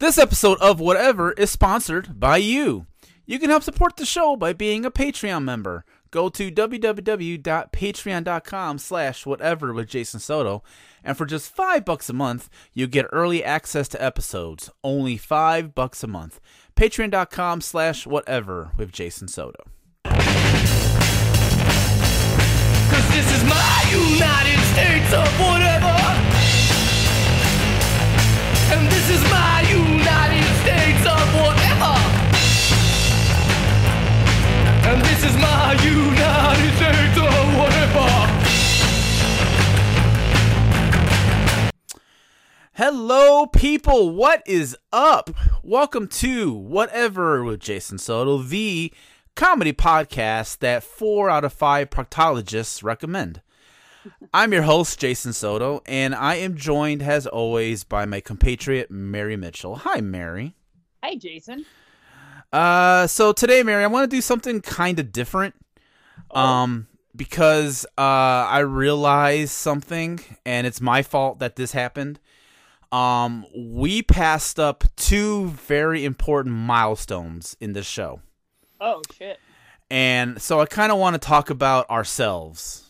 This episode of Whatever is sponsored by you. You can help support the show by being a Patreon member. Go to www.patreon.com slash whatever with Jason Soto, and for just five bucks a month, you get early access to episodes. Only five bucks a month. Patreon.com slash whatever with Jason Soto. Cause this is my United States of whatever. Hello, people. What is up? Welcome to Whatever with Jason Soto, the comedy podcast that four out of five proctologists recommend. I'm your host, Jason Soto, and I am joined, as always, by my compatriot, Mary Mitchell. Hi, Mary. Hi, Jason. Uh, so today, Mary, I want to do something kind of different. Um, because uh, I realized something, and it's my fault that this happened. Um, we passed up two very important milestones in this show, Oh shit. and so I kind of want to talk about ourselves,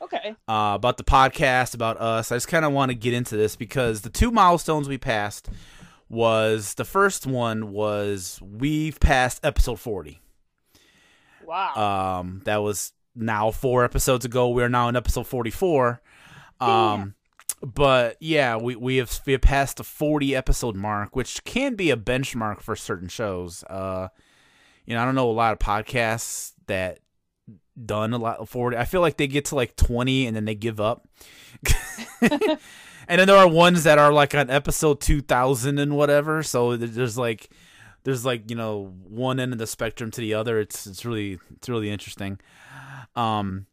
Okay. uh, about the podcast, about us. I just kind of want to get into this because the two milestones we passed was the first one was we've passed episode forty. Wow. Um, that was now four episodes ago. We're now in episode forty-four. Um, but yeah, we we have we have passed the forty episode mark, which can be a benchmark for certain shows. Uh, you know, I don't know a lot of podcasts that done a lot forty. I feel like they get to like twenty and then they give up. and then there are ones that are like on episode two thousand and whatever. So there's like there's like you know one end of the spectrum to the other. It's it's really it's really interesting. Um,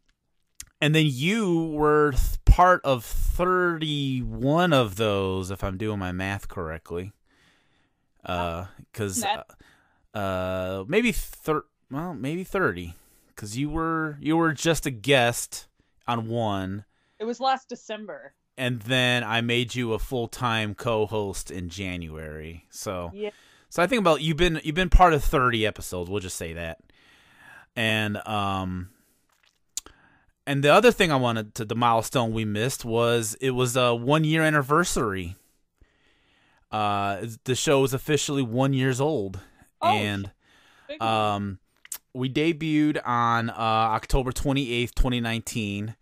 and then you were th- part of thirty one of those, if I'm doing my math correctly. Uh, because uh, uh, maybe thir- well maybe thirty, because you were you were just a guest on one. it was last December. And then I made you a full time co host in January. So Yeah. so I think about you've been you've been part of 30 episodes, we'll just say that. And um and the other thing I wanted to the milestone we missed was it was a 1 year anniversary. Uh the show is officially 1 years old Oh, and um, we debuted on uh, October 28th, 2019.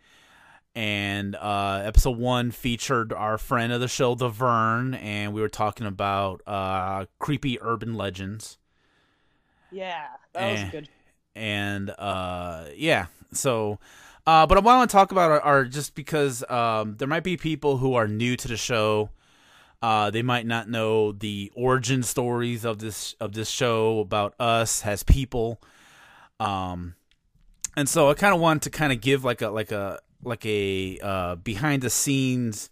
And uh, episode one featured our friend of the show, The Vern, and we were talking about uh, creepy urban legends. yeah, that was eh. good. And uh, yeah, so, uh, but I want to talk about our, our just because um, there might be people who are new to the show. Uh, they might not know the origin stories of this of this show about us as people. Um, and so I kind of wanted to kind of give like a like a like a uh, behind the scenes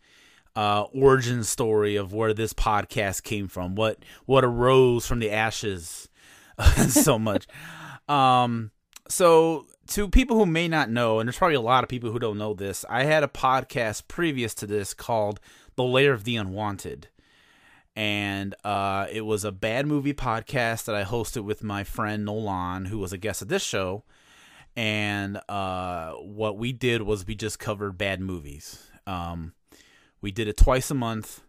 uh, origin story of where this podcast came from, what what arose from the ashes, so much. Um, so to people who may not know, and there's probably a lot of people who don't know this, I had a podcast previous to this called The Lair of the Unwanted. And uh, it was a bad movie podcast that I hosted with my friend Nolan, who was a guest of this show. And uh, what we did was we just covered bad movies. Um, we did it twice a month,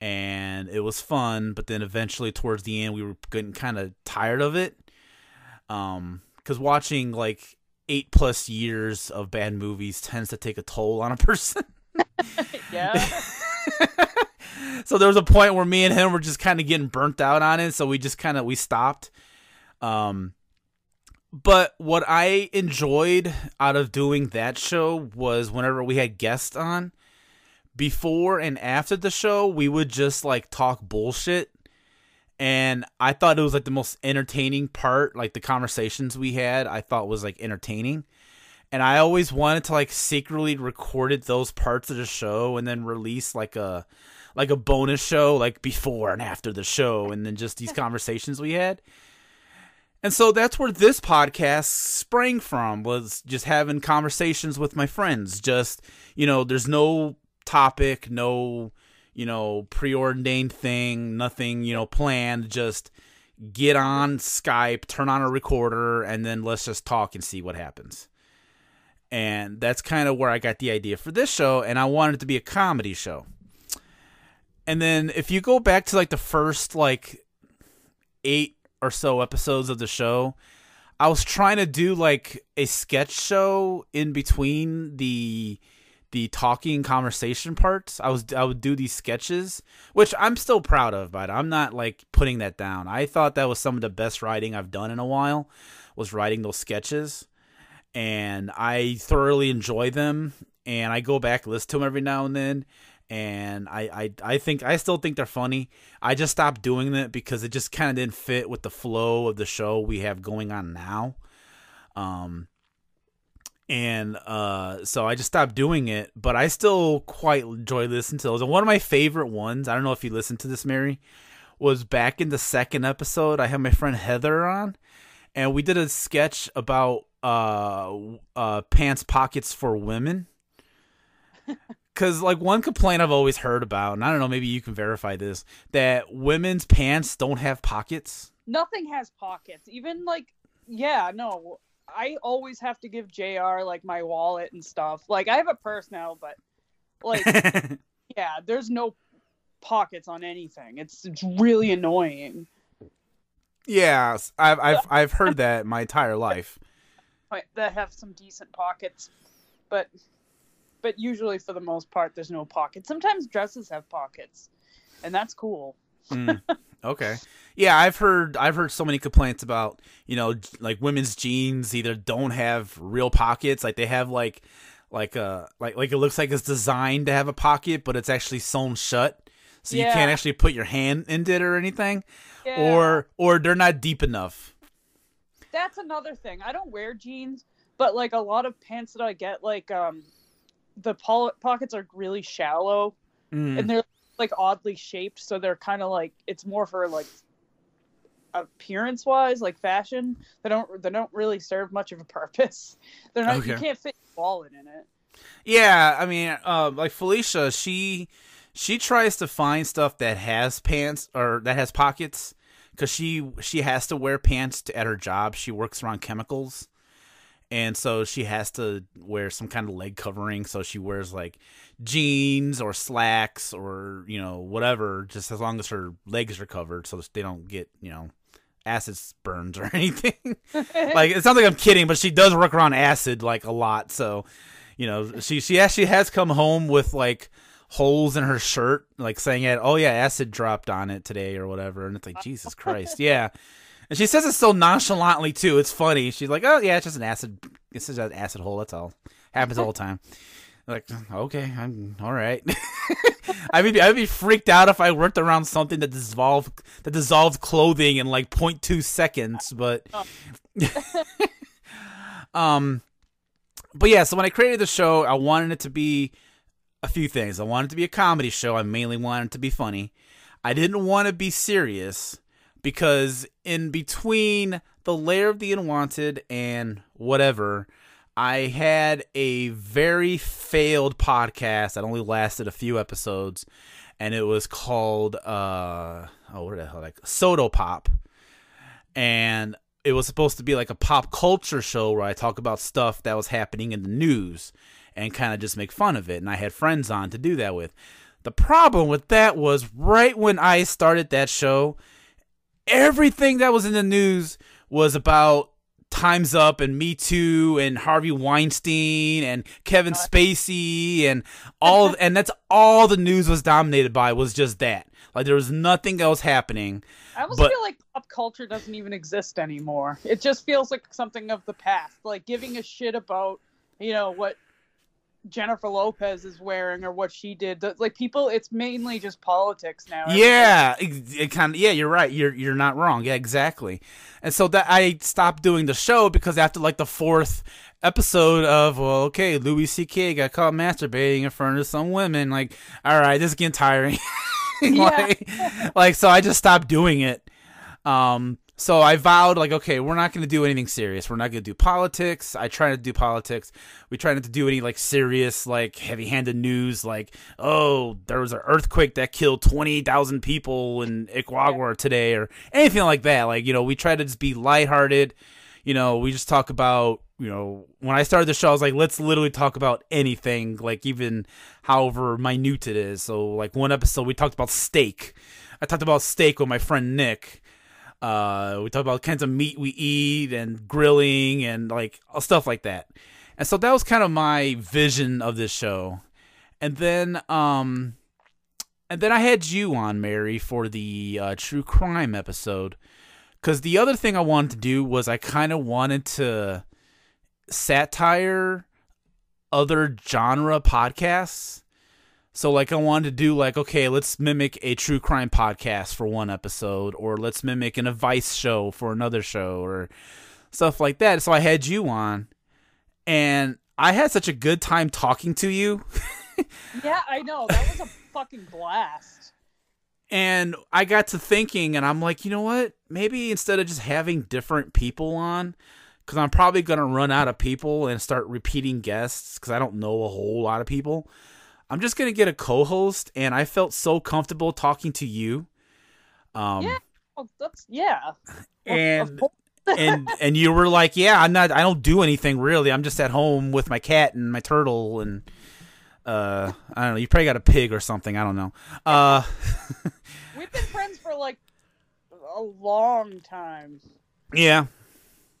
and it was fun. But then eventually, towards the end, we were getting kind of tired of it. Um, because watching like eight plus years of bad movies tends to take a toll on a person. Yeah. so there was a point where me and him were just kind of getting burnt out on it, so we just kind of we stopped. Um, but what I enjoyed out of doing that show was whenever we had guests on, before and after the show, we would just like talk bullshit. And I thought it was like the most entertaining part, like the conversations we had, I thought was like entertaining. And I always wanted to like secretly recorded those parts of the show and then release like a like a bonus show like before and after the show and then just these conversations we had. And so that's where this podcast sprang from was just having conversations with my friends. Just, you know, there's no topic, no, you know, preordained thing, nothing, you know, planned, just get on Skype, turn on a recorder, and then let's just talk and see what happens. And that's kind of where I got the idea for this show, and I wanted it to be a comedy show. And then if you go back to like the first like eight or so episodes of the show, I was trying to do like a sketch show in between the the talking conversation parts. I was I would do these sketches, which I'm still proud of, but I'm not like putting that down. I thought that was some of the best writing I've done in a while was writing those sketches. And I thoroughly enjoy them and I go back listen to them every now and then and I, I I think I still think they're funny. I just stopped doing it because it just kind of didn't fit with the flow of the show we have going on now. Um, and uh, so I just stopped doing it, but I still quite enjoy listening to those. And one of my favorite ones, I don't know if you listened to this, Mary, was back in the second episode. I had my friend Heather on, and we did a sketch about uh, uh, pants pockets for women. Because like one complaint I've always heard about, and I don't know, maybe you can verify this, that women's pants don't have pockets. Nothing has pockets. Even like, yeah, no. I always have to give JR like my wallet and stuff. Like I have a purse now, but like yeah, there's no pockets on anything. It's it's really annoying. Yeah, I've I've I've heard that my entire life. That have some decent pockets, but but usually for the most part there's no pockets. Sometimes dresses have pockets, and that's cool. Mm, okay. Yeah, I've heard I've heard so many complaints about, you know, like women's jeans either don't have real pockets, like they have like like uh like like it looks like it's designed to have a pocket, but it's actually sewn shut. So yeah. you can't actually put your hand in it or anything. Yeah. Or or they're not deep enough. That's another thing. I don't wear jeans, but like a lot of pants that I get like um the po- pockets are really shallow mm. and they're like oddly shaped, so they're kind of like it's more for like appearance wise, like fashion. They don't they don't really serve much of a purpose. They're not okay. you can't fit your wallet in it. Yeah, I mean, uh, like Felicia, she she tries to find stuff that has pants or that has pockets because she she has to wear pants to, at her job. She works around chemicals, and so she has to wear some kind of leg covering. So she wears like jeans or slacks or you know whatever just as long as her legs are covered so they don't get you know acid burns or anything. Like it sounds like i'm kidding but she does work around acid like a lot. So you know she she actually has come home with like holes in her shirt like saying it oh yeah acid dropped on it today or whatever. And it's like jesus christ. Yeah and she says it so nonchalantly too. It's funny. She's like, "Oh yeah, it's just an acid. It's just an acid hole. That's all. Happens all the time." Like, okay, I'm all right. I would be, I'd be freaked out if I worked around something that dissolved that dissolved clothing in like 0.2 seconds. But, um, but yeah. So when I created the show, I wanted it to be a few things. I wanted it to be a comedy show. I mainly wanted it to be funny. I didn't want to be serious because in between the lair of the unwanted and whatever i had a very failed podcast that only lasted a few episodes and it was called uh oh what the hell like soda pop. And it was supposed to be like a pop culture show where i talk about stuff that was happening in the news and kind of just make fun of it and i had friends on to do that with. The problem with that was right when i started that show everything that was in the news was about Time's Up and Me Too and Harvey Weinstein and Kevin Spacey and all and that's all the news was dominated by was just that. Like there was nothing else happening. I almost but, feel like pop culture doesn't even exist anymore. It just feels like something of the past. Like giving a shit about, you know, what Jennifer Lopez is wearing or what she did. Like people, it's mainly just politics now. Yeah, it, it kind of. Yeah, you're right. You're you're not wrong. Yeah, exactly. And so that I stopped doing the show because after like the fourth episode of well, okay, Louis C.K. got caught masturbating in front of some women. Like, all right, this is getting tiring. like, like, so I just stopped doing it. Um, so I vowed like, okay, we're not going to do anything serious. We're not going to do politics. I try to do politics. We try not to do any like serious, like heavy-handed news, like, oh, there was an earthquake that killed twenty thousand people in Ecuador today, or anything like that. Like, you know, we try to just be lighthearted. You know, we just talk about, you know, when I started the show, I was like, let's literally talk about anything, like even however minute it is. So, like one episode, we talked about steak. I talked about steak with my friend Nick uh, we talk about kinds of meat we eat and grilling and like stuff like that. And so that was kind of my vision of this show. And then, um, and then I had you on Mary for the uh, true crime episode. Because the other thing I wanted to do was I kind of wanted to satire other genre podcasts so like I wanted to do like okay, let's mimic a true crime podcast for one episode or let's mimic an advice show for another show or stuff like that. So I had you on and I had such a good time talking to you. yeah, I know. That was a fucking blast. And I got to thinking and I'm like, "You know what? Maybe instead of just having different people on cuz I'm probably going to run out of people and start repeating guests cuz I don't know a whole lot of people." I'm just gonna get a co-host, and I felt so comfortable talking to you. Um, yeah, well, that's yeah. And and and you were like, yeah, I'm not. I don't do anything really. I'm just at home with my cat and my turtle, and uh, I don't know. You probably got a pig or something. I don't know. Uh, we've been friends for like a long time. Yeah.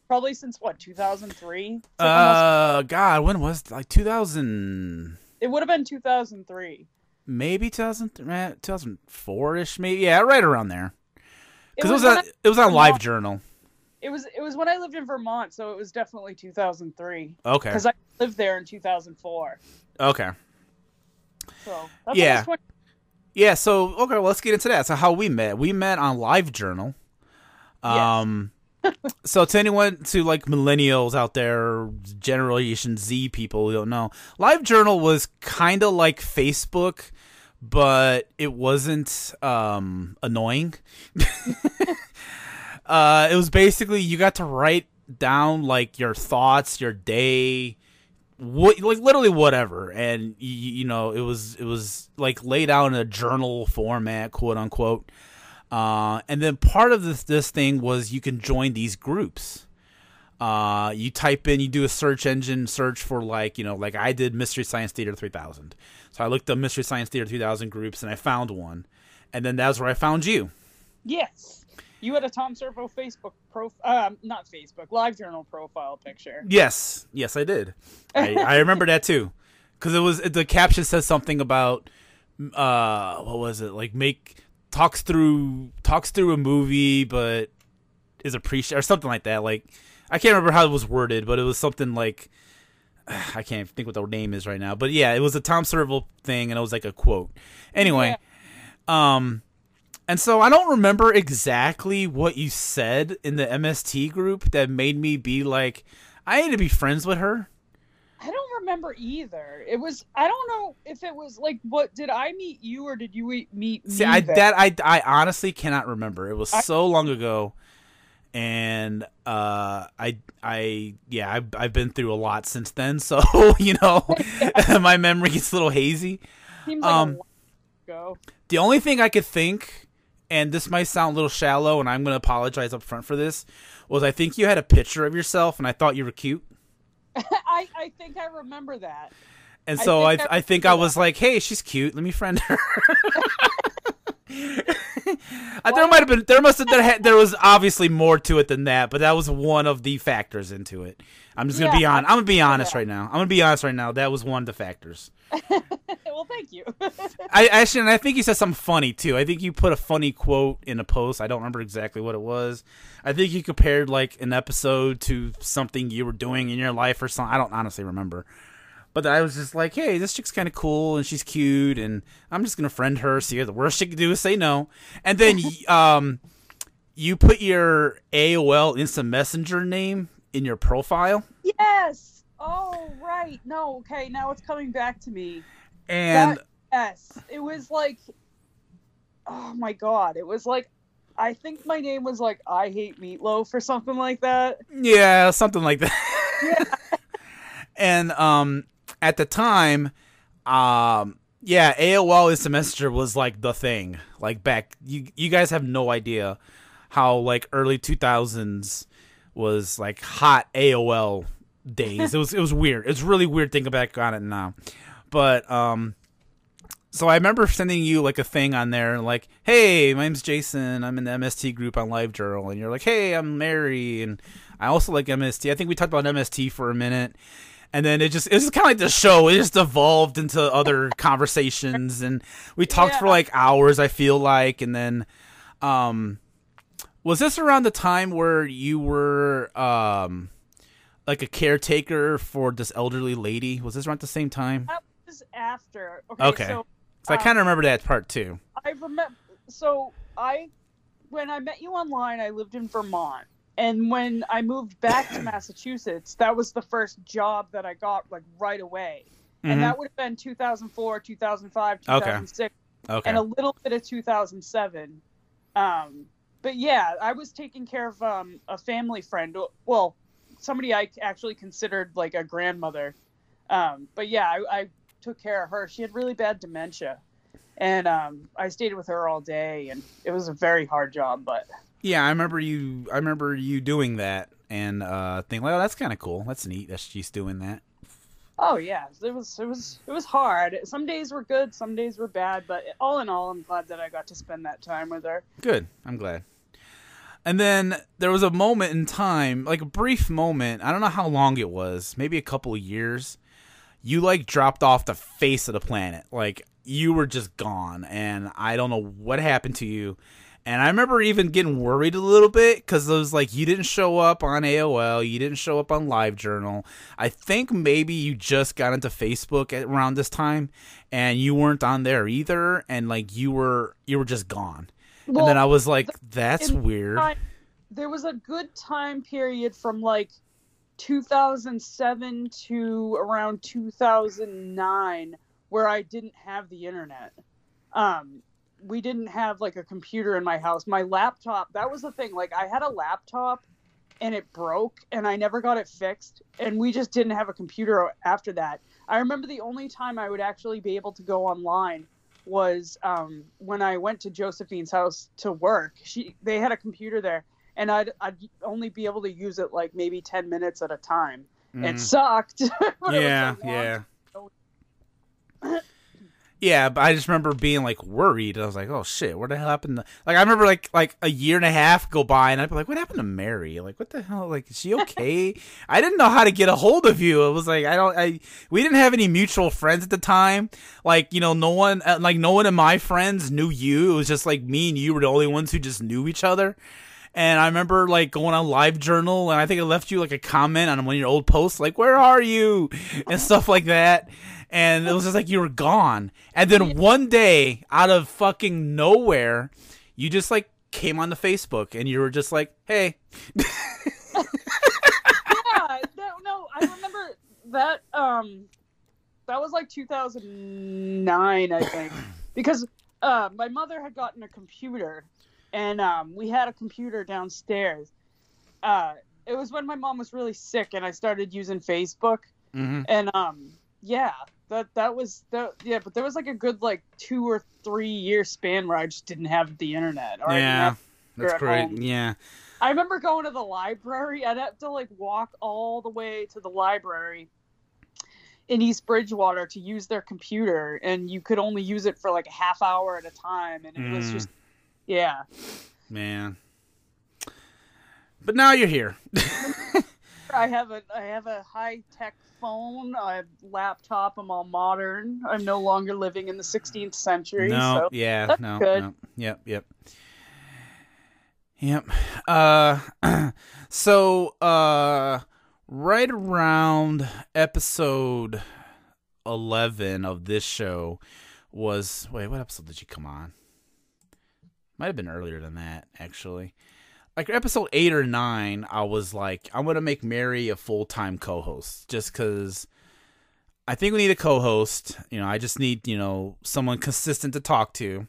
Probably since what 2003. Uh, almost- God, when was like 2000? It would have been 2003. Maybe 2000, 2004 ish, maybe. Yeah, right around there. Because it was, it was on, it was on Live Journal. It was it was when I lived in Vermont, so it was definitely 2003. Okay. Because I lived there in 2004. Okay. So yeah. Yeah. So okay, well, let's get into that. So how we met? We met on Live Journal. Um. Yes so to anyone to like millennials out there generation z people who don't know live journal was kind of like facebook but it wasn't um annoying. Uh it was basically you got to write down like your thoughts your day what like literally whatever. And you know it was it was like laid out in a journal format quote unquote uh, and then part of this this thing was you can join these groups. Uh, you type in, you do a search engine search for like you know like I did Mystery Science Theater 3000. So I looked up Mystery Science Theater 3000 groups and I found one, and then that's where I found you. Yes. You had a Tom Servo Facebook profile, um, not Facebook, Live Journal profile picture. Yes, yes, I did. I, I remember that too, because it was the caption says something about, uh, what was it like make talks through talks through a movie, but is appreciated or something like that. Like I can't remember how it was worded, but it was something like I can't think what the name is right now. But yeah, it was a Tom Servo thing, and it was like a quote. Anyway, yeah. um, and so I don't remember exactly what you said in the MST group that made me be like, I need to be friends with her. I don't remember either. It was I don't know if it was like what did I meet you or did you meet me? See, I that I I honestly cannot remember. It was I, so long ago, and uh, I I yeah I've I've been through a lot since then. So you know, my memory gets a little hazy. Seems like um, ago. The only thing I could think, and this might sound a little shallow, and I'm going to apologize up front for this, was I think you had a picture of yourself, and I thought you were cute. I, I think I remember that. And so I think I, I, I, think I was like, "Hey, she's cute. Let me friend her." well, there might have been there must have there, there was obviously more to it than that, but that was one of the factors into it. I'm just gonna yeah, be on. I'm gonna be honest right now. I'm gonna be honest right now. That was one of the factors. thank you. I actually, and I think you said something funny too. I think you put a funny quote in a post. I don't remember exactly what it was. I think you compared like an episode to something you were doing in your life or something. I don't honestly remember. But I was just like, hey, this chick's kind of cool and she's cute, and I'm just gonna friend her. See, the worst she can do is say no. And then, um, you put your AOL Instant Messenger name in your profile. Yes. Oh, right. No, okay. Now it's coming back to me. And that, yes, it was like, oh my god, it was like, I think my name was like I hate meatloaf or something like that. Yeah, something like that. and um, at the time, um, yeah, AOL Instant Messenger was like the thing. Like back, you you guys have no idea how like early two thousands was like hot AOL days. it was it was weird. It's really weird thinking back on it now. But um, so I remember sending you like a thing on there, like, "Hey, my name's Jason. I'm in the MST group on LiveJournal," and you're like, "Hey, I'm Mary, and I also like MST." I think we talked about MST for a minute, and then it just it was kind of like the show. It just evolved into other conversations, and we talked for like hours. I feel like, and then, um, was this around the time where you were um, like a caretaker for this elderly lady? Was this around the same time? That was after. Okay. Okay. So 'Cause I kind of remember that part too. I remember. So I, when I met you online, I lived in Vermont, and when I moved back to Massachusetts, that was the first job that I got like right away, Mhm. and that would have been 2004, 2005, Okay. 2006, Okay. and a little bit of 2007. Um, but yeah, I was taking care of um, a family friend. Well, somebody I actually considered like a grandmother. Um, but yeah, I, I took care of her. She had really bad dementia, and um, I stayed with her all day, and it was a very hard job. But Yeah, I remember you. I remember you doing that and uh, think, well, that's kind of cool. That's neat that she's doing that. oh yeah, it was it was it was hard. Some days were good, some days were bad. But all in all, I'm glad that I got to spend that time with her. Good. I'm glad. And then there was a moment in time, like a brief moment. I don't know how long it was, maybe a couple of years. You like dropped off the face of the planet. Like you were just gone, and I don't know what happened to you. And I remember even getting worried a little bit because it was like you didn't show up on AOL, you didn't show up on LiveJournal. I think maybe you just got into Facebook at around this time, and you weren't on there either. And like you were, you were just gone. Well, and then I was like, "That's weird." time- there was a good time period from like 2007 to around 2009 where I didn't have the internet. Um, we didn't have like a computer in my house. My laptop, that was the thing. Like I had a laptop and it broke and I never got it fixed and we just didn't have a computer after that. I remember the only time I would actually be able to go online was um, when I went to Josephine's house to work. She they had a computer there, and I'd I'd only be able to use it like maybe ten minutes at a time. It Mhm. sucked. but it yeah, yeah. Yeah, but I just remember being like worried. I was like, "Oh shit, what the hell happened?" To... Like I remember like like a year and a half go by, and I'd be like, "What happened to Mary? Like what the hell? Like is she okay?" I didn't know how to get a hold of you. It was like I don't. I we didn't have any mutual friends at the time. Like you know, no one uh, like no one of my friends knew you. It was just like me and you were the only ones who just knew each other. And I remember like going on Live Journal, and I think I left you like a comment on one of your old posts, like "Where are you?" and stuff like that. And it was just like you were gone. And then one day, out of fucking nowhere, you just like came on the Facebook, and you were just like, "Hey, yeah, no, no, I remember that. Um, that was like 2009, I think, because uh, my mother had gotten a computer, and um, we had a computer downstairs. Uh, it was when my mom was really sick, and I started using Facebook, mm-hmm. and um, yeah, that that was that. Yeah, but there was like a good like two or three year span where I just didn't have the internet. Or yeah, that's great. home. Yeah, I remember going to the library. I'd have to like walk all the way to the library in East Bridgewater to use their computer, and you could only use it for like a half hour at a time, and it was Mm. just, yeah. man." But now you're here. I have a I have a high tech phone, I a laptop. I'm all modern. I'm no longer living in the 16th century. No, so yeah, no, good. no, yep, yep, yep. Uh, so uh, right around episode eleven of this show was wait, what episode did you come on? Might have been earlier than that, actually. Like episode eight or nine, I was like, I'm gonna make Mary a full time co-host, just because. I think we need a co-host. You know, I just need you know someone consistent to talk to.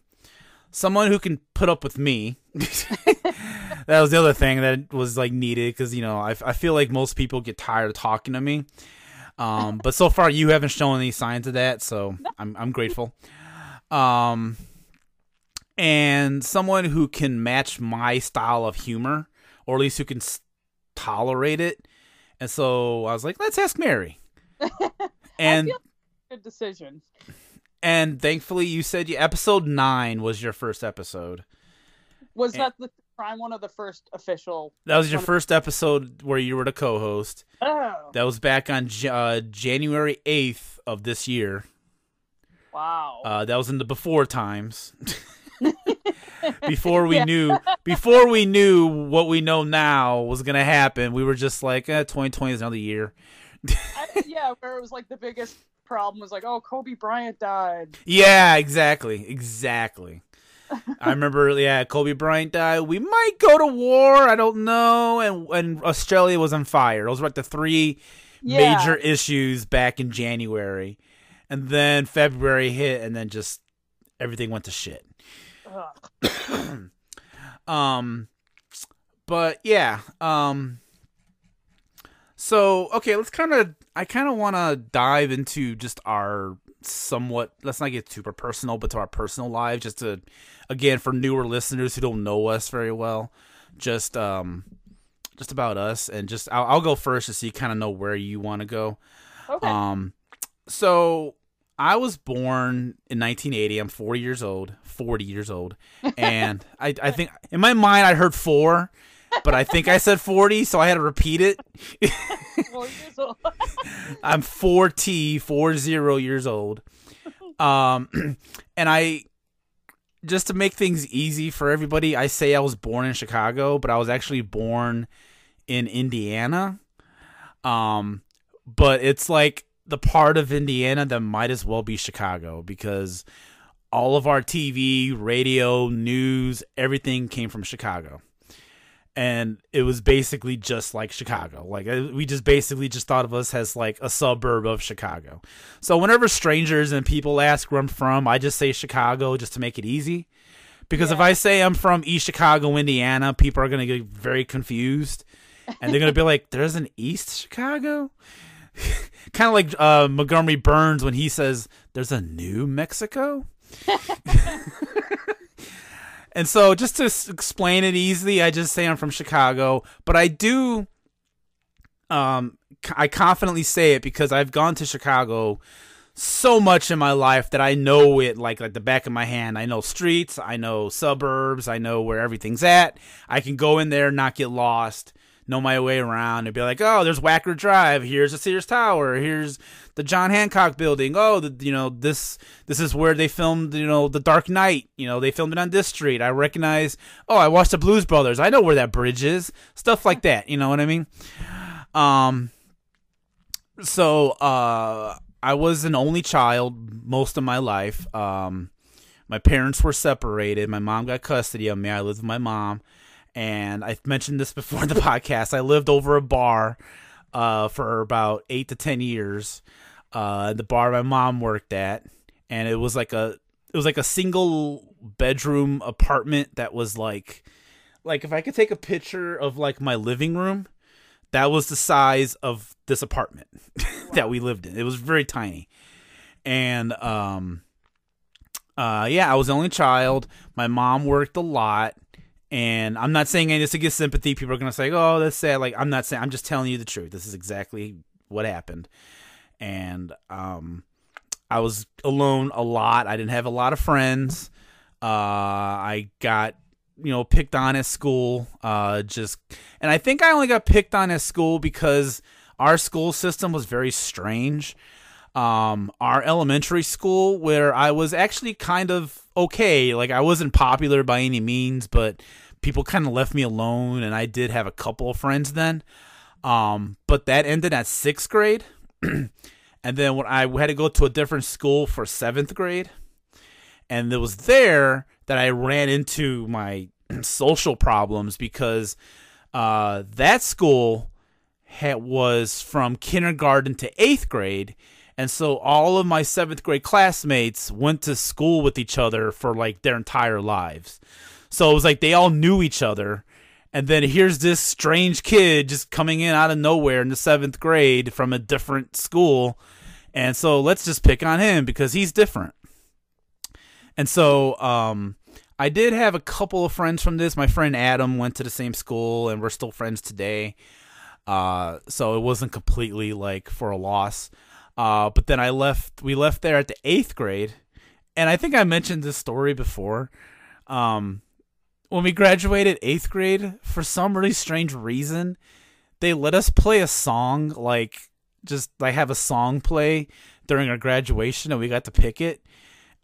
someone who can put up with me. that was the other thing that was like needed because you know I, I feel like most people get tired of talking to me. Um, but so far you haven't shown any signs of that, so I'm I'm grateful. Um, and someone who can match my style of humor, or at least who can s- tolerate it. And so I was like, let's ask Mary. and Good decision. and thankfully you said you episode nine was your first episode. Was And- that the prime one of the first official? That was your first episode where you were the co-host. Oh, That was back on uh, January eighth of this year. wow. Uh, that was in the before times. before we Yeah. knew, before we knew what we know now was gonna happen, we were just like, eh, 2020 is another year. I- yeah, where it was like the biggest problem was like, oh, Kobe Bryant died. Yeah, exactly, exactly. I remember, yeah, Kobe Bryant died. We might go to war. I don't know. And and Australia was on fire. Those were like the three Yeah. major issues back in January, and then February hit, and then just everything went to shit. Um, but yeah. Um. So okay, let's kind of. I kind of want to dive into just our somewhat. Let's not get super personal, but to our personal lives, just to, again, for newer listeners who don't know us very well, just um, just about us, and just I'll, I'll go first to see you kind of know where you want to go. Okay. Um, so I was born in 1980. I'm 40 years old. 40 years old, and I I think in my mind I heard four, but I think I said 40, so I had to repeat it. Four years old. I'm 40, 40 years old. Um, and I just to make things easy for everybody, I say I was born in Chicago, but I was actually born in Indiana. Um, but it's like the part of Indiana that might as well be Chicago because all of our TV, radio, news, everything came from Chicago. And it was basically just like Chicago. Like uh, we just basically just thought of us as like a suburb of Chicago. So whenever strangers and people ask where I'm from, I just say Chicago just to make it easy. Because if I say I'm from East Chicago, Indiana, people are going to get very confused. And they're going to be like, there's an East Chicago? kind of like uh, Montgomery Burns when he says, there's a New Mexico? and so, just to s- explain it easily, I just say I'm from Chicago, but I do, um, c- I confidently say it because I've gone to Chicago so much in my life that I know it like like the back of my hand. I know streets, I know suburbs, I know where everything's at. I can go in there, and not get lost, know my way around, and be like, oh, there's Wacker Drive. Here's the Sears Tower. Here's the John Hancock Building. Oh, the, you know this this is where they filmed you know the Dark Knight. You know they filmed it on this street. I recognize. Oh, I watched the Blues Brothers. I know where that bridge is. Stuff like that. You know what I mean? Um. So, uh, I was an only child most of my life. Um, my parents were separated. My mom got custody of me. I lived with my mom, and I've mentioned this before the podcast. I lived over a bar uh, for about eight to ten years. Uh, the bar my mom worked at, and it was like a it was like a single bedroom apartment that was like like if I could take a picture of like my living room, that was the size of this apartment that we lived in. It was very tiny. And um uh yeah, I was the only child. My mom worked a lot. And I'm not saying any of this to get sympathy. People are gonna say, Oh, that's sad. Like I'm not saying I'm just telling you the truth. This is exactly what happened. And um I was alone a lot. I didn't have a lot of friends. Uh I got you know picked on at school uh just and i think i only got picked on at school because our school system was very strange um our elementary school where i was actually kind of okay. Like i wasn't popular by any means but people kind of left me alone and i did have a couple of friends then. Um but that ended at sixth grade. And then when i had to go to a different school for seventh grade and it was there that I ran into my social problems because uh, that school had, was from kindergarten to eighth grade, And so all of my seventh grade classmates went to school with each other for like their entire lives. So it was like they all knew each other. And then here's this strange kid just coming in out of nowhere in the seventh grade from a different school. And so let's just pick on him because he's different. And so um, I did have a couple of friends from this. My friend Adam went to the same school, and we're still friends today. Uh, so it wasn't completely like for a loss. Uh, but then I left. We left there at the eighth grade, and I think I mentioned this story before. Um, when we graduated eighth grade, for some really strange reason, they let us play a song like just like have a song play during our graduation, and we got to pick it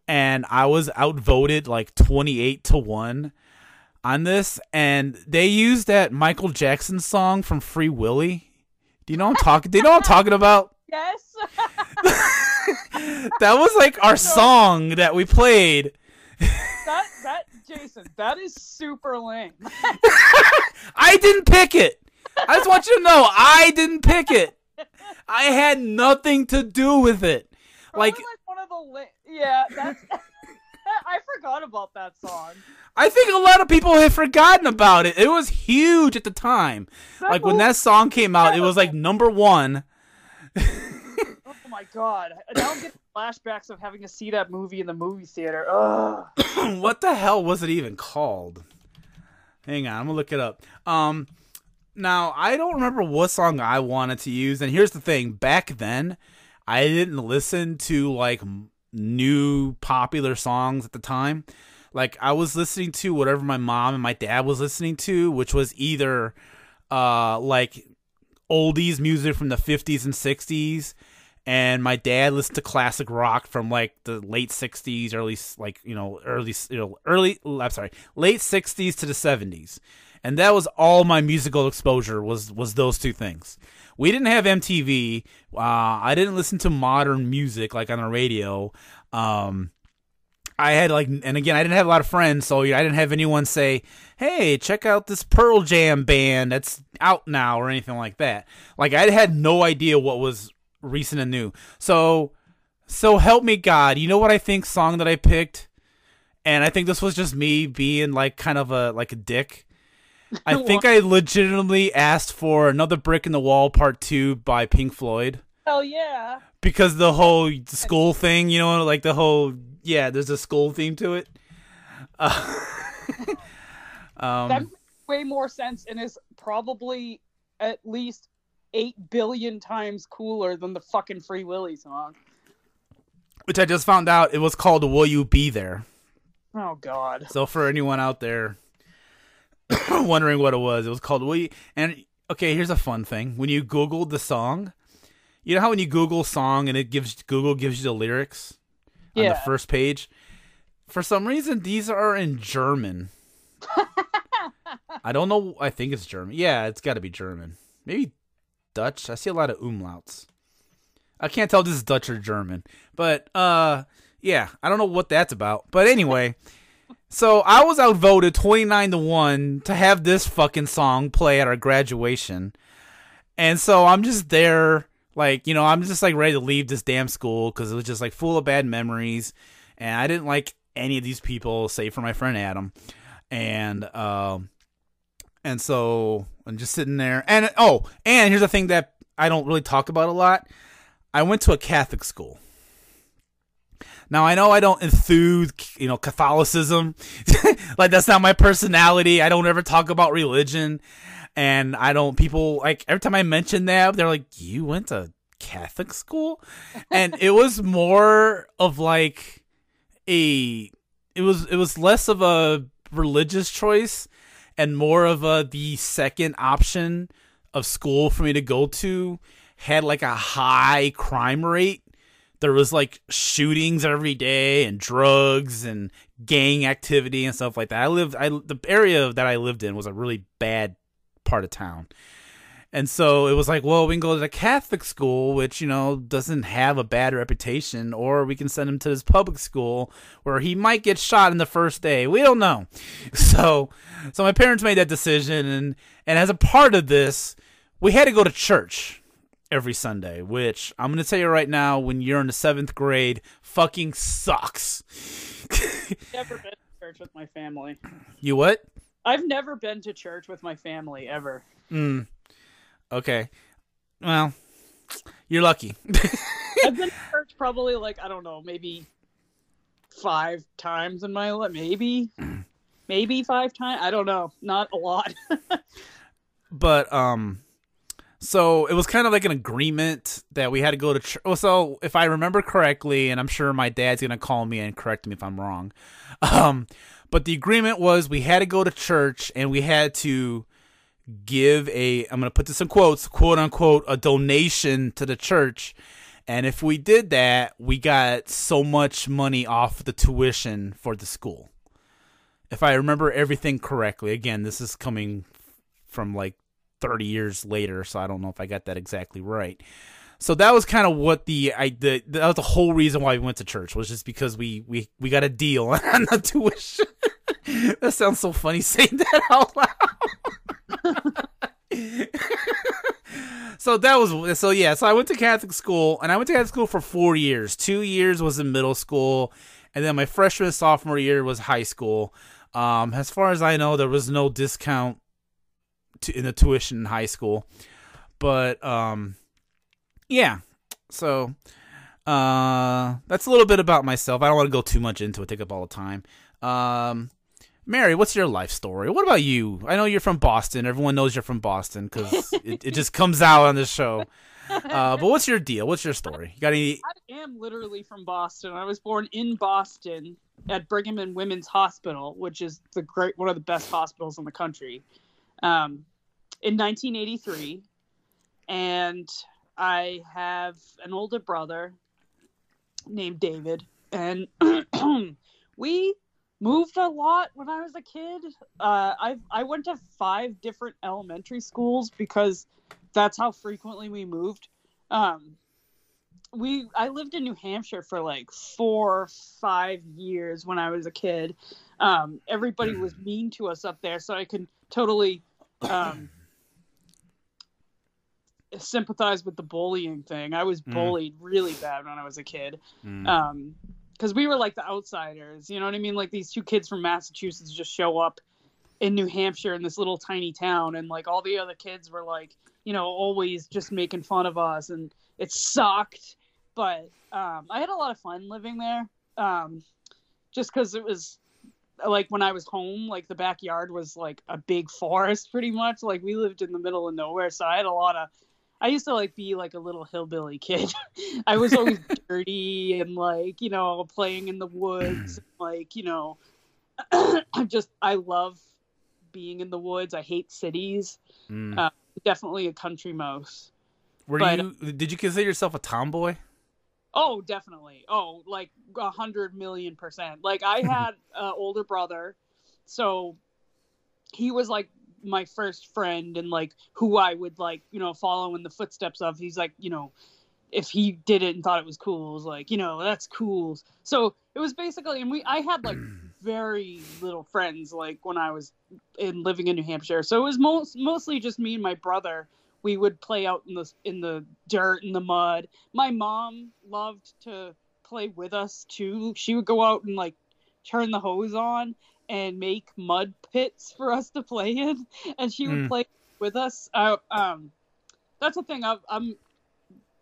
and I was outvoted like 28 to 1 on this and they used that Michael Jackson song from Free Willy. Do you know I'm talking do you know I'm talking about? Yes. that was like our song that we played. that that Jason, that is super lame. I didn't pick it. I just want you to know I didn't pick it. I had nothing to do with it. Like, like one of the li- yeah, that's I forgot about that song. I think a lot of people have forgotten about it. It was huge at the time. That like when that song came out, it was like number one. Oh my god! Now I'm getting flashbacks of having to see that movie in the movie theater. Ugh. what the hell was it even called? Hang on, I'm gonna look it up. Um, now I don't remember what song I wanted to use, and here's the thing: back then, I didn't listen to like new popular songs at the time. Like I was listening to whatever my mom and my dad was listening to, which was either uh like oldies music from the 50s and 60s and my dad listened to classic rock from like the late 60s early like you know early you know early i'm sorry late 60s to the 70s and that was all my musical exposure was was those two things. We didn't have mtv uh, i didn't listen to modern music like on the radio. Um I had like, and again, I didn't have a lot of friends, so I didn't have anyone say, "Hey, check out this Pearl Jam band that's out now" or anything like that. Like, I had no idea what was recent and new. So, so help me God, you know what I think song that I picked, and I think this was just me being like kind of a like a dick. I think I legitimately asked for another brick in the wall part two by Pink Floyd Hell yeah! because the whole school thing, you know, like the whole yeah, there's a school theme to it. Uh, That um, makes way more sense and is probably at least eight billion times cooler than the fucking Free Willy song. which I just found out it was called "Will You Be There." Oh god. So for anyone out there wondering what it was, it was called "Will You." And okay, here's a fun thing: when you Googled the song, you know how when you Google song and it gives Google gives you the lyrics on the first page. For some reason, these are in German. I don't know. I think it's German. Yeah, it's got to be German. Maybe Dutch. I see a lot of umlauts. I can't tell if this is Dutch or German. But uh yeah, I don't know what that's about. But anyway, so I was outvoted 29 to 1 to have this fucking song play at our graduation. And so I'm just there like, you know, I'm just like ready to leave this damn school cuz it was just like full of bad memories and I didn't like any of these people save for my friend Adam. And um and so I'm just sitting there. And oh, and here's the thing that I don't really talk about a lot. I went to a Catholic school. Now I know I don't enthuse, you know, Catholicism. like that's not my personality. I don't ever talk about religion, and I don't. People like every time I mention that, they're like, "You went to Catholic school," and it was more of like a. It was it was less of a religious choice and more of a the second option of school for me to go to had like a high crime rate. There was like shootings every day and drugs and gang activity and stuff like that. I lived I the area that I lived in was a really bad part of town. And so it was like, well, we can go to the Catholic school, which, you know, doesn't have a bad reputation, or we can send him to this public school where he might get shot in the first day. We don't know. So so my parents made that decision and and as a part of this, we had to go to church. every Sunday, which I'm going to tell you right now, when you're in the seventh grade, fucking sucks. Never been to church with my family. you what? I've never been to church with my family ever. Mm. Okay. Well, you're lucky. I've been to church probably like I don't know, maybe five times in my life. Maybe, maybe five times. I don't know. Not a lot. but um so it was kind of like an agreement that we had to go to church. So if I remember correctly, and I'm sure my dad's gonna call me and correct me if I'm wrong, um, but the agreement was we had to go to church and we had to give a I'm gonna put this in quotes, quote unquote, a donation to the church. And if we did that, we got so much money off the tuition for the school. If I remember everything correctly, again, this is coming from like 30 years later, so I don't know if I got that exactly right. So that was kind of what the I the that was the whole reason why we went to church was just because we we we got a deal on the tuition. that sounds so funny saying that out loud. so that was so yeah. So I went to Catholic school, and I went to Catholic school for four years. Two years was in middle school, and then my freshman sophomore year was high school. Um, as far as I know, there was no discount to, in the tuition in high school, but um, yeah. So uh, that's a little bit about myself. I don't want to go too much into it; take up all the time. Um, Mary, what's your life story? What about you? I know you're from Boston. Everyone knows you're from Boston because it, it just comes out on this show. Uh, but what's your deal? What's your story? You got any? I am literally from Boston. I was born in Boston at Brigham and Women's Hospital, which is the great one of the best hospitals in the country. Um, in 1983, and I have an older brother named David, and we moved a lot when I was a kid. Uh, I I went to five different elementary schools because that's how frequently we moved. Um, we I lived in New Hampshire for like four five years when I was a kid. Um, everybody was mean to us up there, so I can totally um, sympathize with the bullying thing. I was Mm. bullied really bad when I was a kid. Mm. Um, because we were like the outsiders, you know what I mean? Like these two kids from Massachusetts just show up in New Hampshire in this little tiny town, and like all the other kids were like, you know, always just making fun of us, and it sucked. But um, I had a lot of fun living there, um, just because it was like when I was home, like the backyard was like a big forest, pretty much. Like we lived in the middle of nowhere, so I had a lot of. I used to like be like a little hillbilly kid. I was always dirty and like you know playing in the woods, like you know, I'm just I love being in the woods. I hate cities. Mm. uh, Definitely a country mouse. Were but- you? Did you consider yourself a tomboy? Oh, definitely. Oh, like a hundred million percent. Like I had an older brother, so he was like my first friend and like who I would like, you know, follow in the footsteps of. He's like, you know, if he did it and thought it was cool, it was like, you know, that's cool. So it was basically, and we, I had like very little friends like when I was in living in New Hampshire. So it was most mostly just me and my brother. We would play out in the in the dirt and the mud. My mom loved to play with us too. She would go out and like turn the hose on and make mud pits for us to play in, and she would Mm. play with us. Uh, um, that's the thing. I've, I'm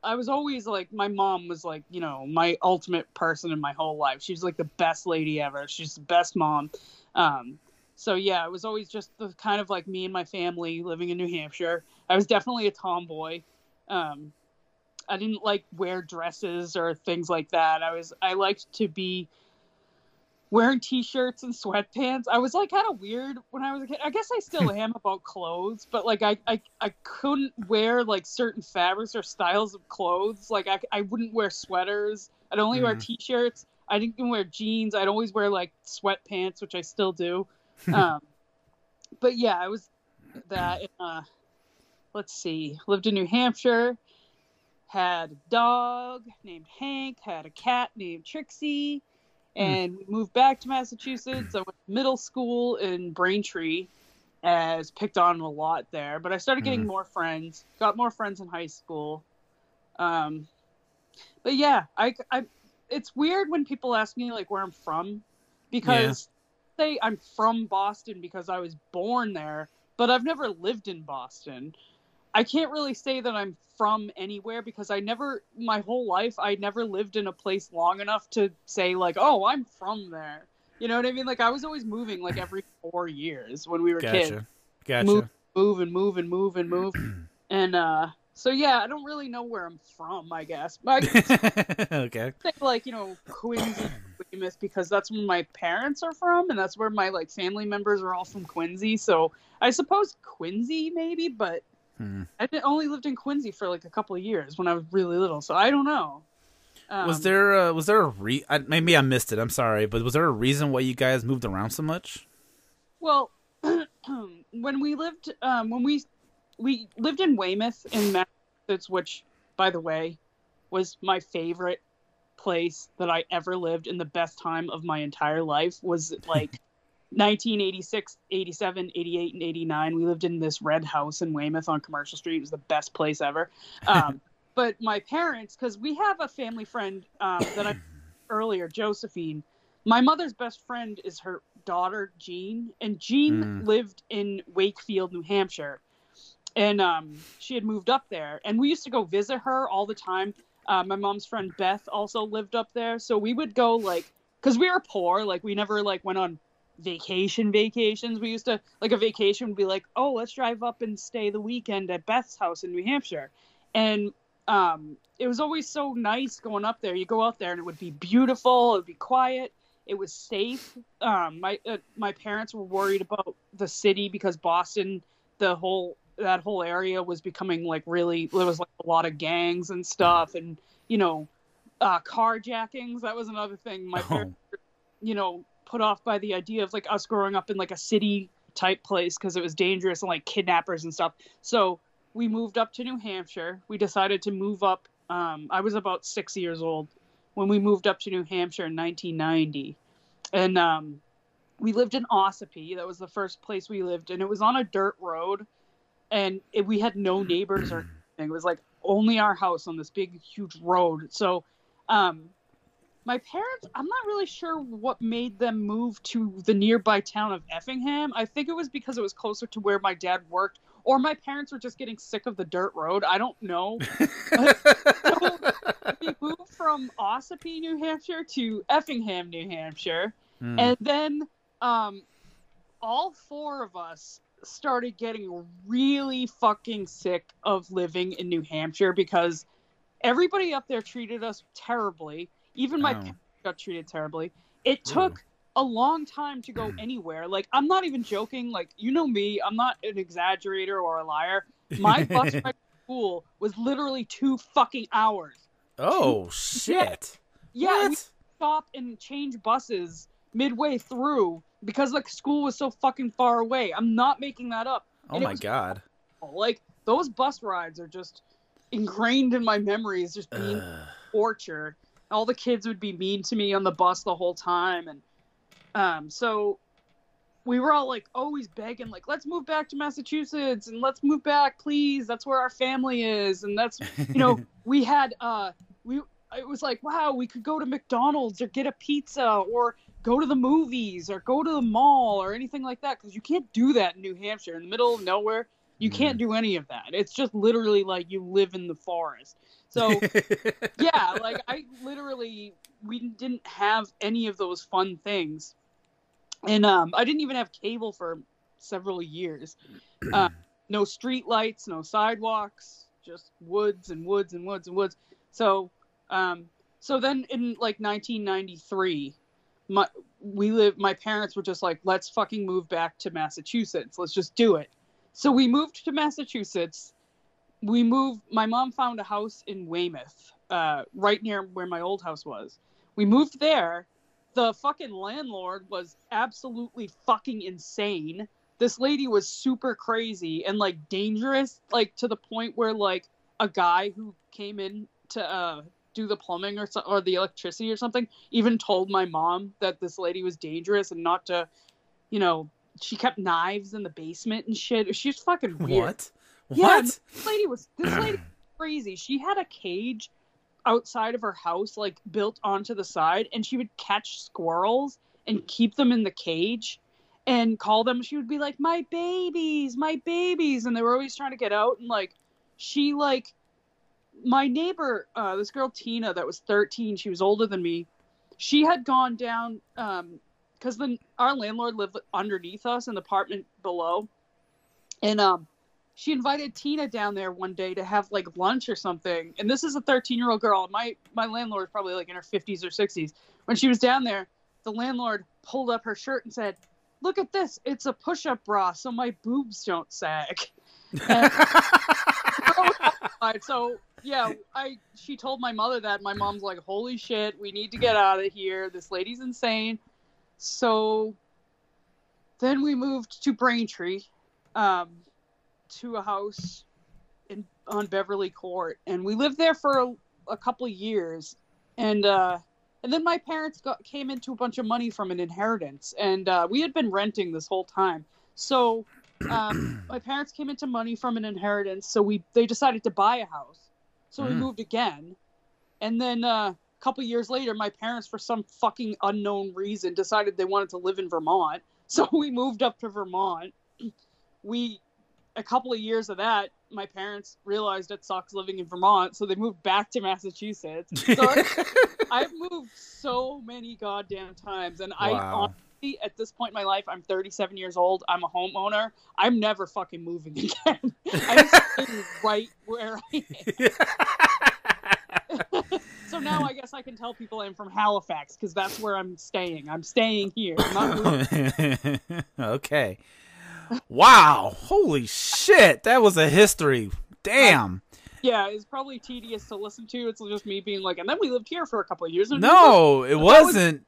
I was always like my mom was like you know my ultimate person in my whole life. She's like the best lady ever. She's the best mom. Um, so yeah, it was always just the kind of like me and my family living in New Hampshire. I was definitely a tomboy. Um, I didn't like wear dresses or things like that. I was I liked to be wearing t-shirts and sweatpants. I was like kind of weird when I was a kid. I guess I still am about clothes, but like I, I I couldn't wear like certain fabrics or styles of clothes. Like I I wouldn't wear sweaters. I'd only wear Mhm. t-shirts. I didn't even wear jeans. I'd always wear like sweatpants, which I still do. um, but yeah, I was that. Uh, let's see. Lived in New Hampshire. Had a dog named Hank. Had a cat named Trixie and we moved back to Massachusetts. I went to middle school in Braintree. As picked on a lot there, but I started getting Mhm. more friends. Got more friends in high school. Um, but yeah, I, I, it's weird when people ask me like where I'm from, because say I'm from Boston because I was born there, but I've never lived in Boston. I can't really say that I'm from anywhere because I never, my whole life, I never lived in a place long enough to say like, oh, I'm from there. You know what I mean? Like I was always moving like every four years when we were kids Gotcha. Gotcha. move, move and move and move and move. and uh so yeah, I don't really know where I'm from, I guess. I okay. think like, you know, Quincy, Weymouth because that's where my parents are from and that's where my like family members are all from Quincy. So I suppose Quincy maybe, but Hmm. I only lived in Quincy for like a couple of years when I was really little, so I don't know. Um, was there uh, was there a re? I, maybe I missed it. I'm sorry, but was there a reason why you guys moved around so much? Well, when we lived, um, when we we lived in Weymouth in Massachusetts, which, by the way, was my favorite place that I ever lived, in the best time of my entire life was like 1986, 87, 88, and 89. We lived in this red house in Weymouth on Commercial Street. It was the best place ever. Um, but my parents, because we have a family friend um, that I earlier, Josephine. My mother's best friend is her daughter Jean, and Jean Mm. lived in Wakefield, New Hampshire, and um, she had moved up there, and we used to go visit her all the time. Uh, my mom's friend Beth also lived up there, so we would go like, cause we were poor, like we never like went on vacation vacations. We used to like a vacation would be like, oh, let's drive up and stay the weekend at Beth's house in New Hampshire, and um, it was always so nice going up there. You go out there and it would be beautiful. It would be quiet. It was safe. Um, my uh, my parents were worried about the city because Boston, the whole that whole area was becoming like really. There was like a lot of gangs and stuff, and you know, uh, carjackings. That was another thing. My Oh. parents, were, you know, put off by the idea of like us growing up in like a city type place because it was dangerous and like kidnappers and stuff. So we moved up to New Hampshire. We decided to move up. Um, I was about six years old when we moved up to New Hampshire in 1990, and um, we lived in Ossipee. That was the first place we lived, and it was on a dirt road, and it, we had no neighbors or anything. It was like only our house on this big, huge road. So, um, my parents, I'm not really sure what made them move to the nearby town of Effingham. I think it was because it was closer to where my dad worked, or my parents were just getting sick of the dirt road. I don't know. So, we moved from Ossipee, New Hampshire to Effingham, New Hampshire. Hmm. And then um, all four of us started getting really fucking sick of living in New Hampshire because everybody up there treated us terribly. Even my Oh. got treated terribly. It took a long time to go hmm. anywhere. Like, I'm not even joking. Like, you know me, I'm not an exaggerator or a liar. My bus ride to school was literally two fucking hours. oh shit! Yeah, we What? stop and change buses midway through because like school was so fucking far away. I'm not making that up. Oh and my god! Like those bus rides are just ingrained in my memories, just being Ugh. torture. All the kids would be mean to me on the bus the whole time, and um, so we were all like always begging, like, let's move back to Massachusetts and let's move back, please. That's where our family is, and that's you know we had uh we it was like wow we could go to mcdonald's or get a pizza or go to the movies or go to the mall or anything like that. Because you can't do that in new hampshire in the middle of nowhere. You can't do any of that. It's just literally like you live in the forest so yeah like i literally we didn't have any of those fun things. And um i didn't even have cable for several years. Uh, no street lights no sidewalks just woods and woods and woods and woods. So um so then in like 1993 my we live my parents were just like let's fucking move back to massachusetts. Let's just do it. So we moved to massachusetts we moved my mom found a house in weymouth uh, right near where my old house was. We moved there. The fucking landlord was absolutely fucking insane. This lady was super crazy and like dangerous like to the point where like a guy who came in to uh do the plumbing or so, or the electricity or something even told my mom that this lady was dangerous and not to you know she kept knives in the basement and shit. She's fucking weird. What? Yeah, What? this lady was this lady was crazy. She had a cage outside of her house, like built onto the side, and she would catch squirrels and keep them in the cage and call them. She would be like, "My babies, my babies," and they were always trying to get out. And like, she like my neighbor, uh, this girl Tina, that was 13. She was older than me. She had gone down um because then our landlord lived underneath us in the apartment below, and um she invited Tina down there one day to have like lunch or something. And this is a 13 year old girl. My my landlord is probably like in her 50s or 60s. When she was down there, the landlord pulled up her shirt and said, "Look at this. It's a push up bra, so my boobs don't sag." So yeah, I she told my mother that. My mom's like, "Holy shit, we need to get out of here. This lady's insane." So then we moved to Braintree. Um, to a house in on Beverly Court, and we lived there for a, a couple of years, and uh, and then my parents got came into a bunch of money from an inheritance, and uh, we had been renting this whole time. So um, my parents came into money from an inheritance, so we they decided to buy a house. So we Mm. moved again, and then uh, a couple years later, my parents, for some fucking unknown reason, decided they wanted to live in Vermont. So we moved up to Vermont. We a couple of years of that, my parents realized it sucks living in Vermont, so they moved back to Massachusetts. So I've moved so many goddamn times, and I honestly, at this point in my life, I'm 37 years old. I'm a homeowner. I'm never fucking moving again. I'm staying right where I am. so now I guess I can tell people I'm from Halifax because that's where I'm staying. I'm staying here. I'm not moving. okay. Wow. Holy shit. That was a history. Damn. Yeah, it's probably tedious to listen to. It's just me being like, and then we lived here for a couple of years. And No, it was- wasn't.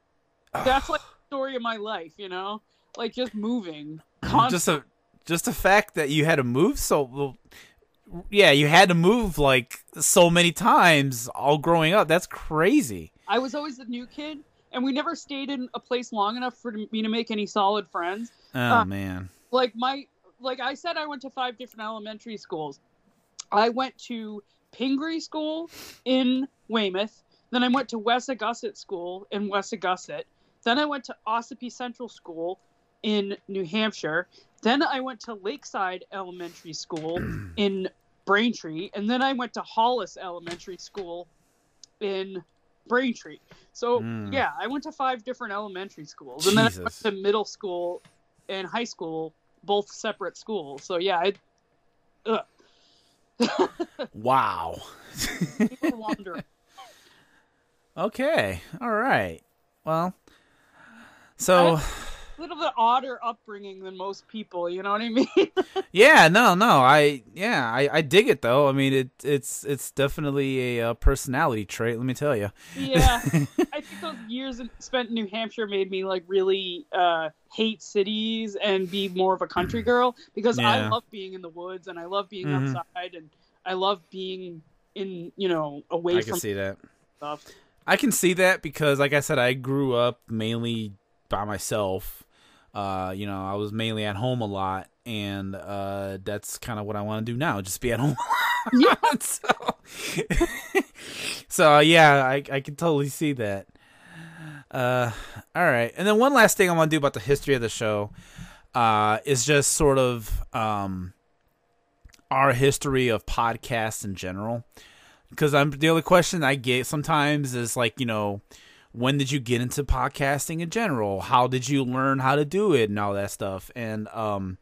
that's like the story of my life, you know, like just moving. just a just the fact that you had to move so well, yeah you had to move like so many times all growing up that's crazy I was always the new kid, and we never stayed in a place long enough for me to make any solid friends. oh Uh, man Like my, like I said, I went to five different elementary schools. I went to Pingree School in Weymouth. Then I went to Wessagusset School in Wessagusset. Then I went to Ossipee Central School in New Hampshire. Then I went to Lakeside Elementary School in Braintree. And then I went to Hollis Elementary School in Braintree. So, Mm. yeah, I went to five different elementary schools. And then I went to middle school and high school, both separate schools. So, yeah, I, wow. Okay all right. Well so A little bit odder upbringing than most people, you know what I mean? yeah no no i yeah i i dig it though i mean it it's it's definitely a, uh personality trait let me tell you yeah. I think those years spent in New Hampshire made me like really uh, hate cities and be more of a country girl because I love being in the woods and I love being Mhm. outside and I love being in, you know, away i from can see that stuff. I can see that because, like I said, I grew up mainly by myself. Uh, you know, I was mainly at home a lot, and uh, that's kind of what I want to do now, just be at home. Yeah. so, so yeah, I I can totally see that. Uh, all right, and then one last thing I want to do about the history of the show, uh, is just sort of um, our history of podcasts in general because I'm the only question I get sometimes is like, you know, when did you get into podcasting in general? How did you learn how to do it and all that stuff? And um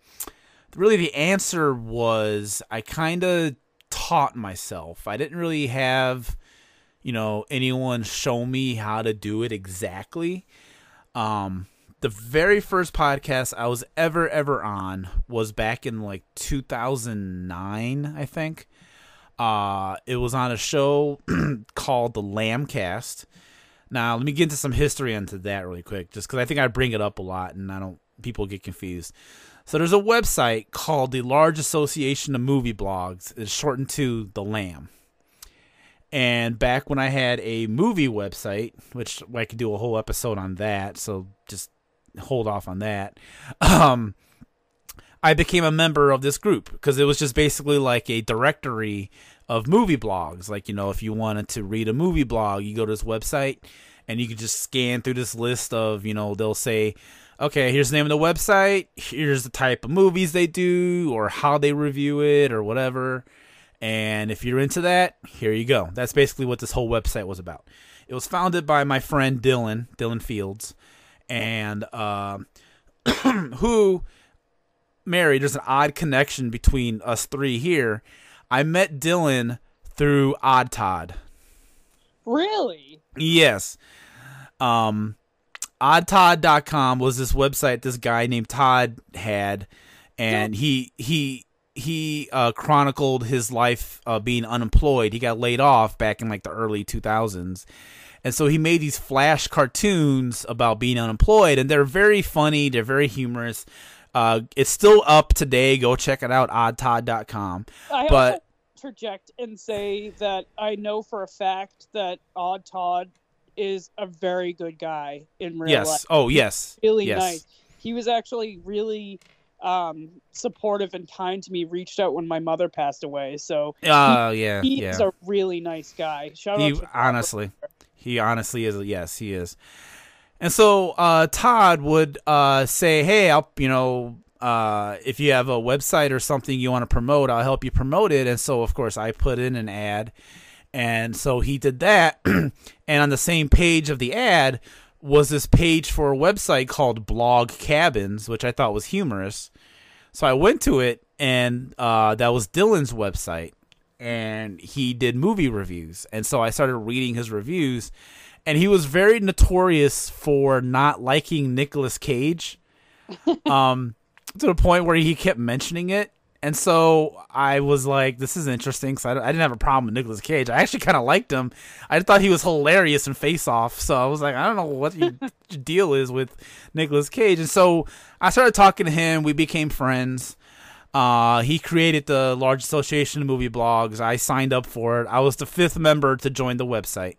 really the answer was I kind of taught myself. I didn't really have you know anyone show me how to do it exactly. Um the very first podcast I was ever ever on was back in like 2009, I think. Uh, it was on a show called the Lambcast. Now, let me get into some history into that really quick, just because I think I bring it up a lot, and I don't people get confused. So there's a website called the Large Association of Movie Blogs. It's shortened to the Lamb. And back when I had a movie website, which I could do a whole episode on that, so just hold off on that. Um, I became a member of this group because it was just basically like a directory of movie blogs. Like, you know, if you wanted to read a movie blog, you go to this website and you can just scan through this list of, you know, they'll say, okay, here's the name of the website, here's the type of movies they do or how they review it or whatever. And if you're into that, here you go. That's basically what this whole website was about. It was founded by my friend Dylan, Dylan Fields, and uh, who, Mary, there's an odd connection between us three here. I met Dylan through Odd Todd. Really? Yes. Um, oddtodd.com was this website this guy named Todd had, and he he he uh, chronicled his life uh, being unemployed. He got laid off back in like the early 2000s. And so he made these flash cartoons about being unemployed, and they're very funny. They're very humorous. Uh, it's still up today. Go check it out, oddtodd.com. I But interject and say that I know for a fact that Odd Todd is a very good guy in real yes, life. oh yes, Really yes. nice. He was actually really um, supportive and kind to me. Reached out when my mother passed away, so Uh, yeah, he yeah. is a really nice guy. Shout he out to Todd. honestly he honestly is yes he is and so uh todd would uh say hey i'll you know uh if you have a website or something you want to promote i'll help you promote it. And so of course i put in an ad. And so he did that. And on the same page of the ad was this page for a website called blog cabins which i thought was humorous. So i went to it and uh that was dylan's website. And he did movie reviews. And so I started reading his reviews, and he was very notorious for not liking Nicolas Cage, um, to the point where he kept mentioning it. And so I was like, "This is interesting." So I, I didn't have a problem with Nicolas Cage. I actually kind of liked him. I thought he was hilarious in Face Off. So I was like, "I don't know what your, your deal is with Nicolas Cage." And so I started talking to him. We became friends. Uh, he created the large association of movie blogs. I signed up for it. I was the fifth member to join the website.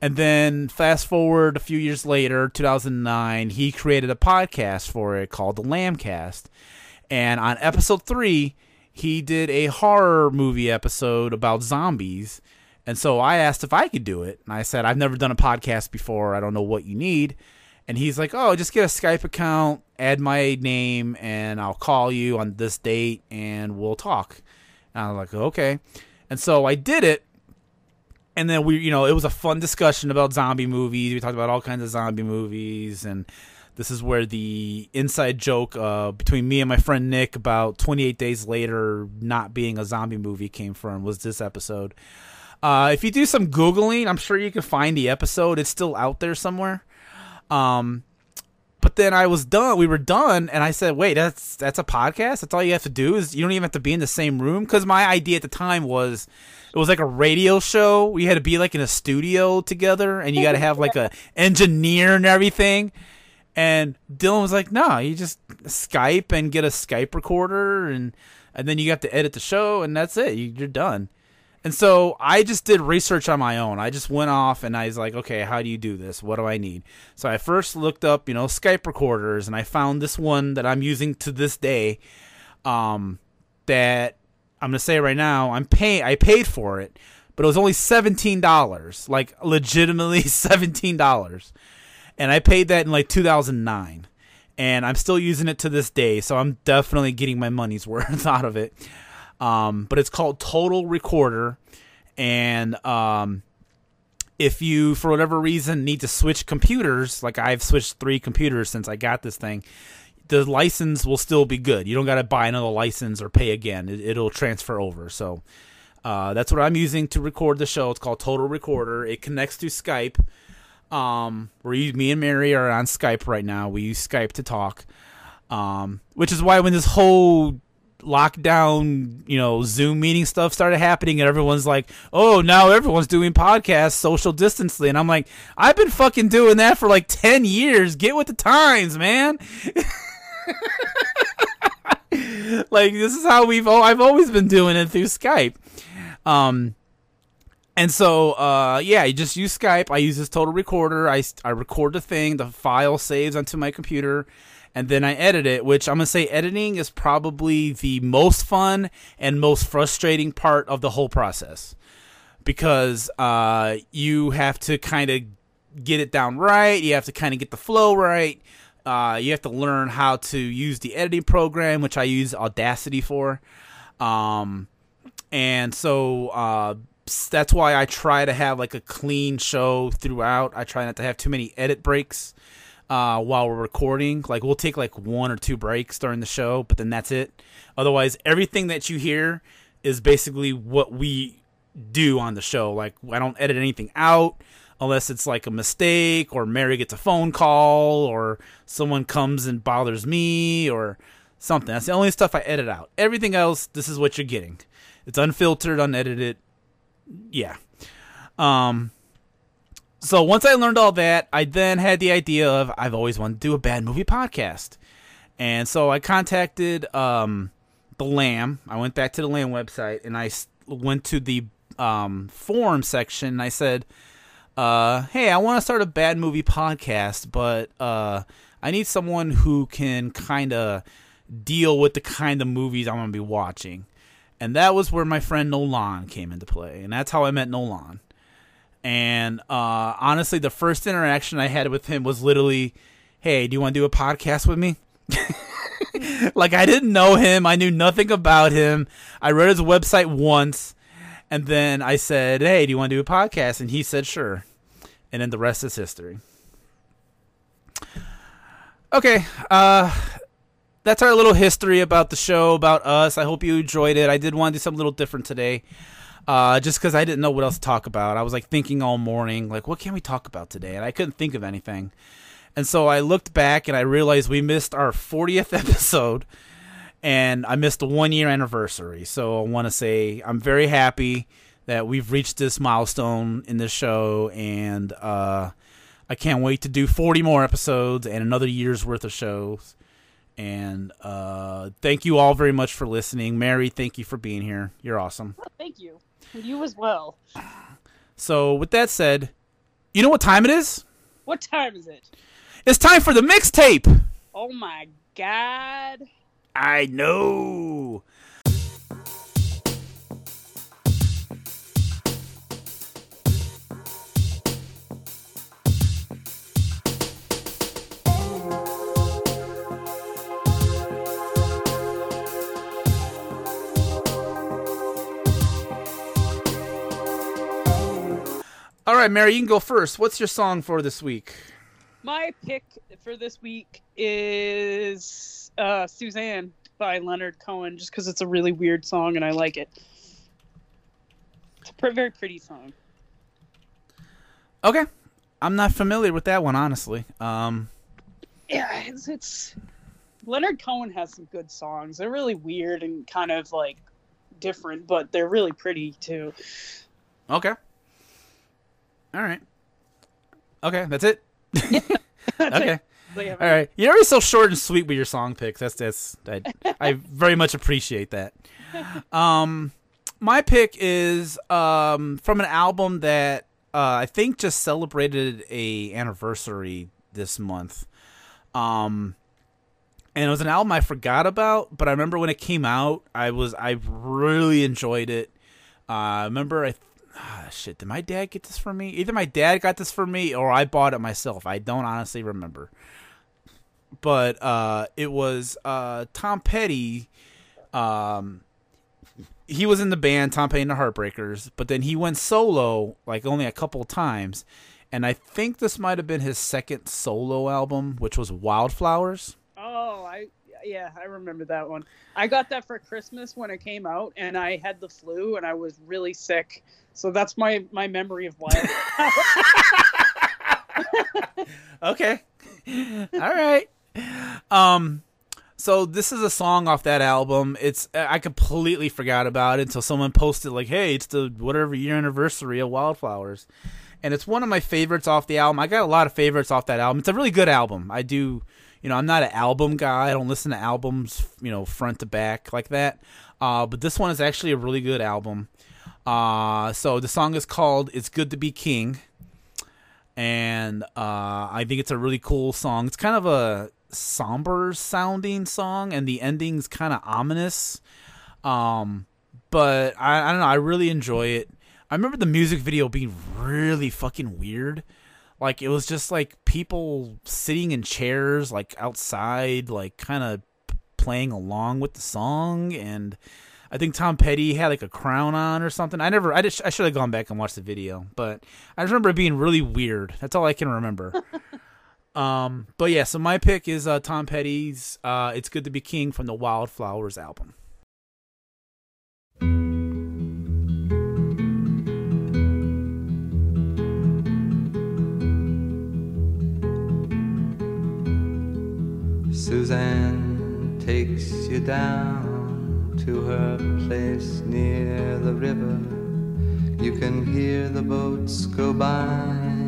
And then fast forward a few years later, 2009, he created a podcast for it called the Lambcast. And on episode three, he did a horror movie episode about zombies. And so I asked if I could do it. And I said, I've never done a podcast before. I don't know what you need. And he's like, "Oh, just get a Skype account, add my name, and I'll call you on this date, and we'll talk." And I was like, "Okay." And so I did it, and then we, you know, it was a fun discussion about zombie movies. We talked about all kinds of zombie movies, and this is where the inside joke uh, between me and my friend Nick about 28 Days Later not being a zombie movie came from. Was this episode? Uh, if you do some googling, I'm sure you can find the episode. It's still out there somewhere. Um, but then I was done. We were done, and I said, "Wait, that's that's a podcast. That's all you have to do is you don't even have to be in the same room." Because my idea at the time was it was like a radio show. We had to be like in a studio together, and you got to have like a engineer and everything. And Dylan was like, "No, you just Skype and get a Skype recorder, and and then you have to edit the show, and that's it. You, you're done." And so I just did research on my own. I just went off and I was like, okay, how do you do this? What do I need? So I first looked up, you know, Skype recorders and I found this one that I'm using to this day. Um, that I'm gonna say right now, I'm paying. I paid for it, but it was only seventeen dollars, like legitimately seventeen dollars, and I paid that in like 2009, and I'm still using it to this day. So I'm definitely getting my money's worth out of it. Um, but it's called Total Recorder, and um, if you for whatever reason need to switch computers, like I've switched three computers since I got this thing, the license will still be good. You don't got to buy another license or pay again. It, it'll transfer over. So uh, that's what I'm using to record the show. It's called Total Recorder. It connects to Skype. Um, me and Mary are on Skype right now. We use Skype to talk. Um, which is why when this whole lockdown, you know, Zoom meeting stuff started happening, and everyone's like, "Oh, now everyone's doing podcasts social distantly," and I'm like, "I've been fucking doing that for like ten years. Get with the times, man." like this is how we've I've always been doing it through Skype. Um, and so, uh, yeah, you just use Skype. I use this total recorder. I, I record the thing. The file saves onto my computer. and then I edit it, which I'm gonna say editing is probably the most fun and most frustrating part of the whole process because uh, you have to kind of get it down right. You have to kind of get the flow right. Uh, you have to learn how to use the editing program, which I use Audacity for. Um, and so uh, that's why I try to have like a clean show throughout. I try not to have too many edit breaks uh, while we're recording. Like we'll take like one or two breaks during the show, but then that's it. Otherwise, everything that you hear is basically what we do on the show. Like I don't edit anything out unless it's like a mistake or Mary gets a phone call or someone comes and bothers me or something. That's the only stuff I edit out. Everything else, this is what you're getting. It's unfiltered, unedited. Yeah. Um so once I learned all that, I then had the idea of I've always wanted to do a bad movie podcast. And so I contacted um the Lamb. I went back to the Lamb website and I went to the um, forum section and I said, uh, "Hey, I want to start a bad movie podcast, but uh, I need someone who can kind of deal with the kind of movies I'm going to be watching." And that was where my friend Nolan came into play, and that's how I met Nolan. And uh, honestly, the first interaction I had with him was literally, "Hey, do you want to do a podcast with me?" like I didn't know him, I knew nothing about him. I read his website once, and then I said, "Hey, do you want to do a podcast?" And he said, "Sure." And then the rest is history. Okay, uh that's our little history about the show, about us. I hope you enjoyed it. I did want to do something a little different today. Uh, just because I didn't know what else to talk about. I was like thinking all morning, like, what can we talk about today? And I couldn't think of anything. And so I looked back and I realized we missed our 40th episode and I missed the one year anniversary. So I want to say I'm very happy that we've reached this milestone in this show, and uh, I can't wait to do 40 more episodes and another year's worth of shows. And uh, thank you all very much for listening. Mary, thank you for being here. You're awesome. Oh, thank you. You as well. So, with that said, you know what time it is? What time is it? It's time for the mixtape. Oh my god. I know. All right, Mary, you can go first. What's your song for this week? My pick for this week is uh, Suzanne by Leonard Cohen just because it's a really weird song and I like it. It's a very pretty song. Okay, I'm not familiar with that one honestly. Um, yeah, it's, it's Leonard Cohen has some good songs. They're really weird and kind of like different, but they're really pretty too. Okay. All right. Okay, that's it. That's okay. it. All right, you're always so short and sweet with your song picks. That's that's I, I very much appreciate that. Um, my pick is um from an album that uh, I think just celebrated a anniversary this month. Um, and it was an album I forgot about, but I remember when it came out, I was I really enjoyed it. Uh, I remember I ah, shit. Did my dad get this for me? Either my dad got this for me or I bought it myself. I don't honestly remember but uh, it was uh, Tom Petty. Um, he was in the band Tom Petty and the Heartbreakers, but then he went solo like only a couple times, and I think this might have been his second solo album, which was Wildflowers. Oh, I yeah, I remember that one. I got that for Christmas when it came out, and I had the flu and I was really sick. So that's my my memory of Wild. okay, all right. Um, so this is a song off that album. It's I completely forgot about it until someone posted like, "Hey, it's the whatever year anniversary of Wildflowers," and it's one of my favorites off the album. I got a lot of favorites off that album. It's a really good album. I do, you know, I'm not an album guy. I don't listen to albums, you know, front to back like that. Uh, but this one is actually a really good album. Uh, so the song is called "It's Good to Be King." and uh, I think it's a really cool song. It's kind of a somber sounding song, and the ending's kind of ominous. Um, but I, I don't know. I really enjoy it. I remember the music video being really fucking weird. Like it was just like people sitting in chairs, like outside, like kind of playing along with the song, and I think Tom Petty had like a crown on or something. I never, I just, I should have gone back and watched the video, but I just remember it being really weird. That's all I can remember. um, but yeah, so my pick is uh, Tom Petty's uh, "It's Good to Be King" from the Wildflowers album. Suzanne takes you down to her place near the river. You can hear the boats go by.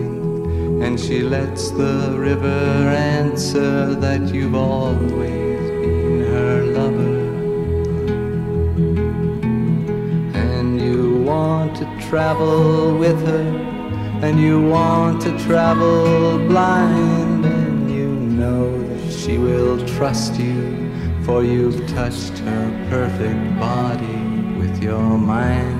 And she lets the river answer that you've always been her lover. And you want to travel with her, and you want to travel blind, and you know that she will trust you, for you've touched her perfect body with your mind.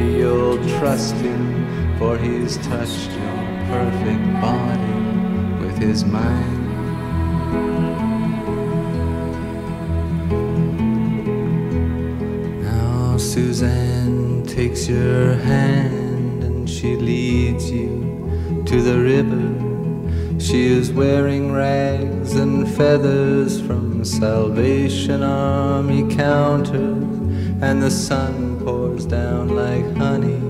you'll trust him, for he's touched your perfect body with his mind. Now Suzanne takes your hand and she leads you to the river. She is wearing rags and feathers from Salvation Army counters, and the sun pours down like honey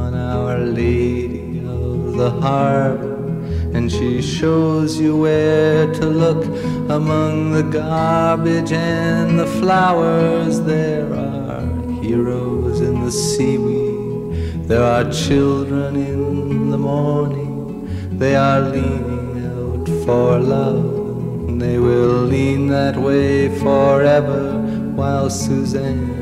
on Our Lady of the Harbor. And she shows you where to look among the garbage and the flowers. There are heroes in the seaweed, there are children in the morning, they are leaning out for love. They will lean that way forever while Suzanne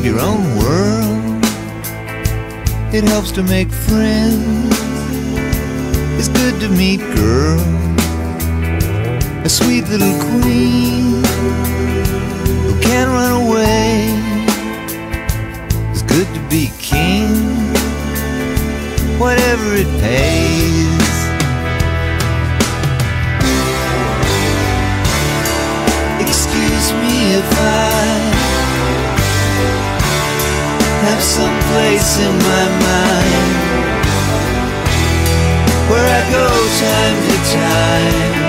have your own world. It helps to make friends. It's good to meet girls. A sweet little queen who can't run away. It's good to be king, whatever it pays. Excuse me if I have some place in my mind where I go time to time.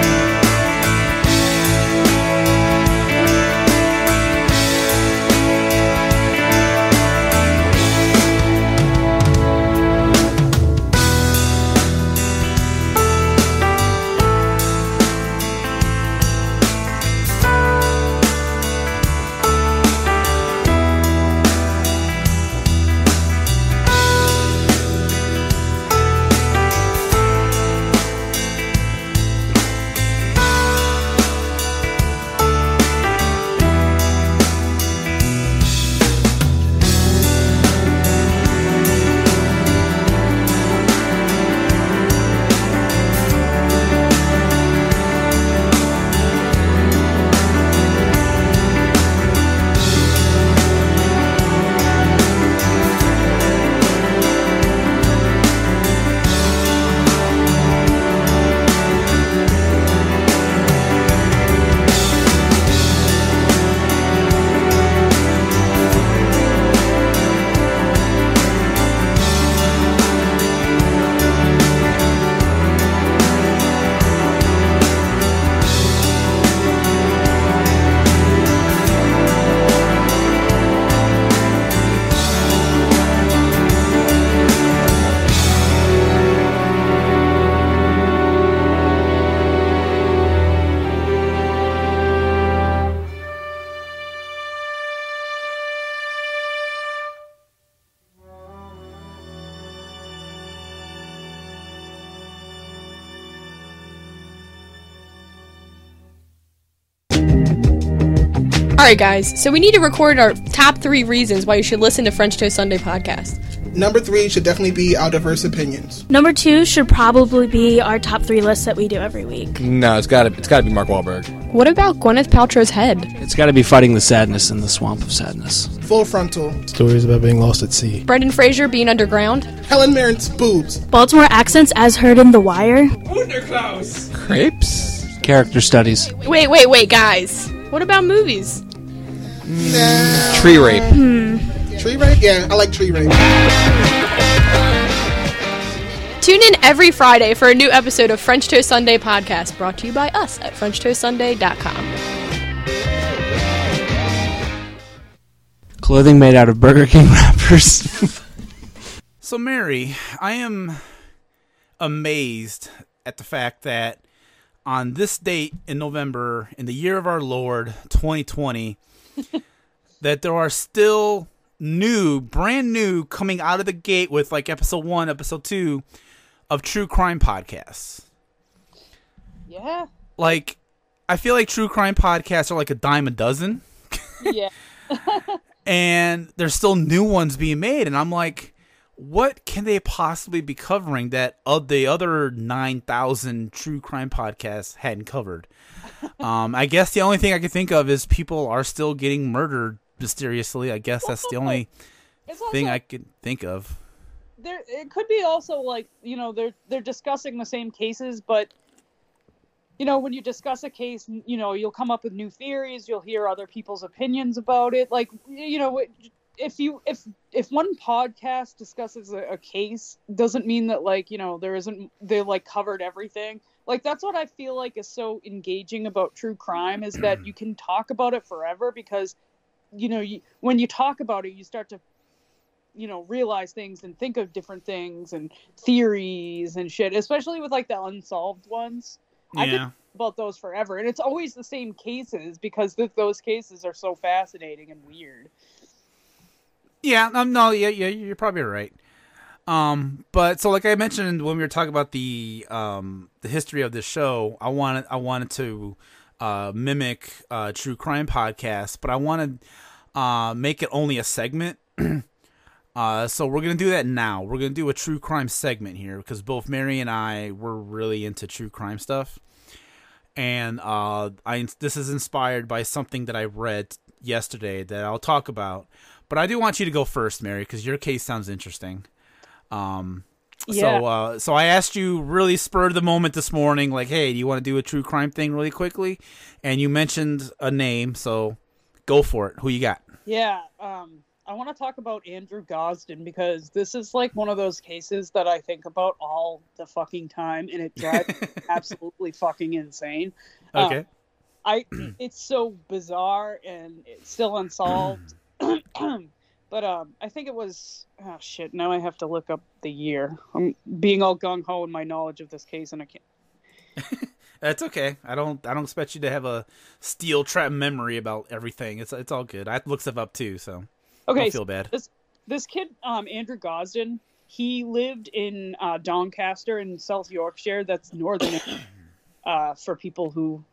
Alright, guys, so we need to record our top three reasons why you should listen to French Toast Sunday podcast. Number three should definitely be our diverse opinions. Number two should probably be our top three lists that we do every week. No, it's got to it's got to be Mark Wahlberg. What about Gwyneth Paltrow's head? It's got to be fighting the sadness in the swamp of sadness. Full frontal. Stories about being lost at sea. Brendan Fraser being underground. Helen Mirren's boobs. Baltimore accents as heard in The Wire. Wunderklaus. Crepes. Character studies. Wait, wait, wait, guys. What about movies? Nah. Tree rape. Hmm. Tree rape? Yeah, I like tree rape. Tune in every Friday for a new episode of French Toast Sunday podcast brought to you by us at FrenchToastSunday.com. Clothing made out of Burger King wrappers. So, Mary, I am amazed at the fact that on this date in November, in the year of our Lord 2020, that there are still new, brand new, coming out of the gate with like episode one, episode two of true crime podcasts. Yeah. Like, I feel like true crime podcasts are like a dime a dozen, Yeah. and there's still new ones being made, and I'm like, what can they possibly be covering that of the other 9,000 true crime podcasts hadn't covered? um, I guess the only thing I can think of is people are still getting murdered mysteriously. I guess that's the only also, thing I can think of. there it could be also like you know they're they're discussing the same cases but you know when you discuss a case you know you'll come up with new theories you'll hear other people's opinions about it like you know if you if if one podcast discusses a, a case doesn't mean that like you know there isn't they like covered everything. Like that's what i feel like is so engaging about true crime is that you can talk about it forever because you know you, when you talk about it you start to you know realize things and think of different things and theories and shit especially with like the unsolved ones. I could about those forever and it's always the same cases because th- those cases are so fascinating and weird Yeah, um, no, yeah, yeah, you're probably right. Um, but so like I mentioned when we were talking about the um the history of this show, I wanted I wanted to uh mimic uh true crime podcast, but I wanted uh make it only a segment. uh so we're to do that now. We're to do a true crime segment here because both Mary and I were really into true crime stuff. And uh I this is inspired by something that I read yesterday that I'll talk about. But I do want you to go first, Mary, because your case sounds interesting. Um, Yeah. so, uh, so I asked you really spurred the moment this morning, like, hey, do you want to do a true crime thing really quickly? And you mentioned a name, so go for it. Who you got? yeah um i want to talk about andrew gosden because this is like one of those cases that i think about all the fucking time and it drives me absolutely fucking insane Um, Okay. I it's so bizarre and it's still unsolved. But um I think it was oh shit, now I have to look up the year. I'm being all gung ho in my knowledge of this case and I can't That's okay. I don't. I don't expect you to have a steel trap memory about everything. It's it's all good. I look stuff up too, so Okay. don't feel bad. this this kid, um, Andrew Gosden, he lived in uh, Doncaster in South Yorkshire. That's northern uh, for people who,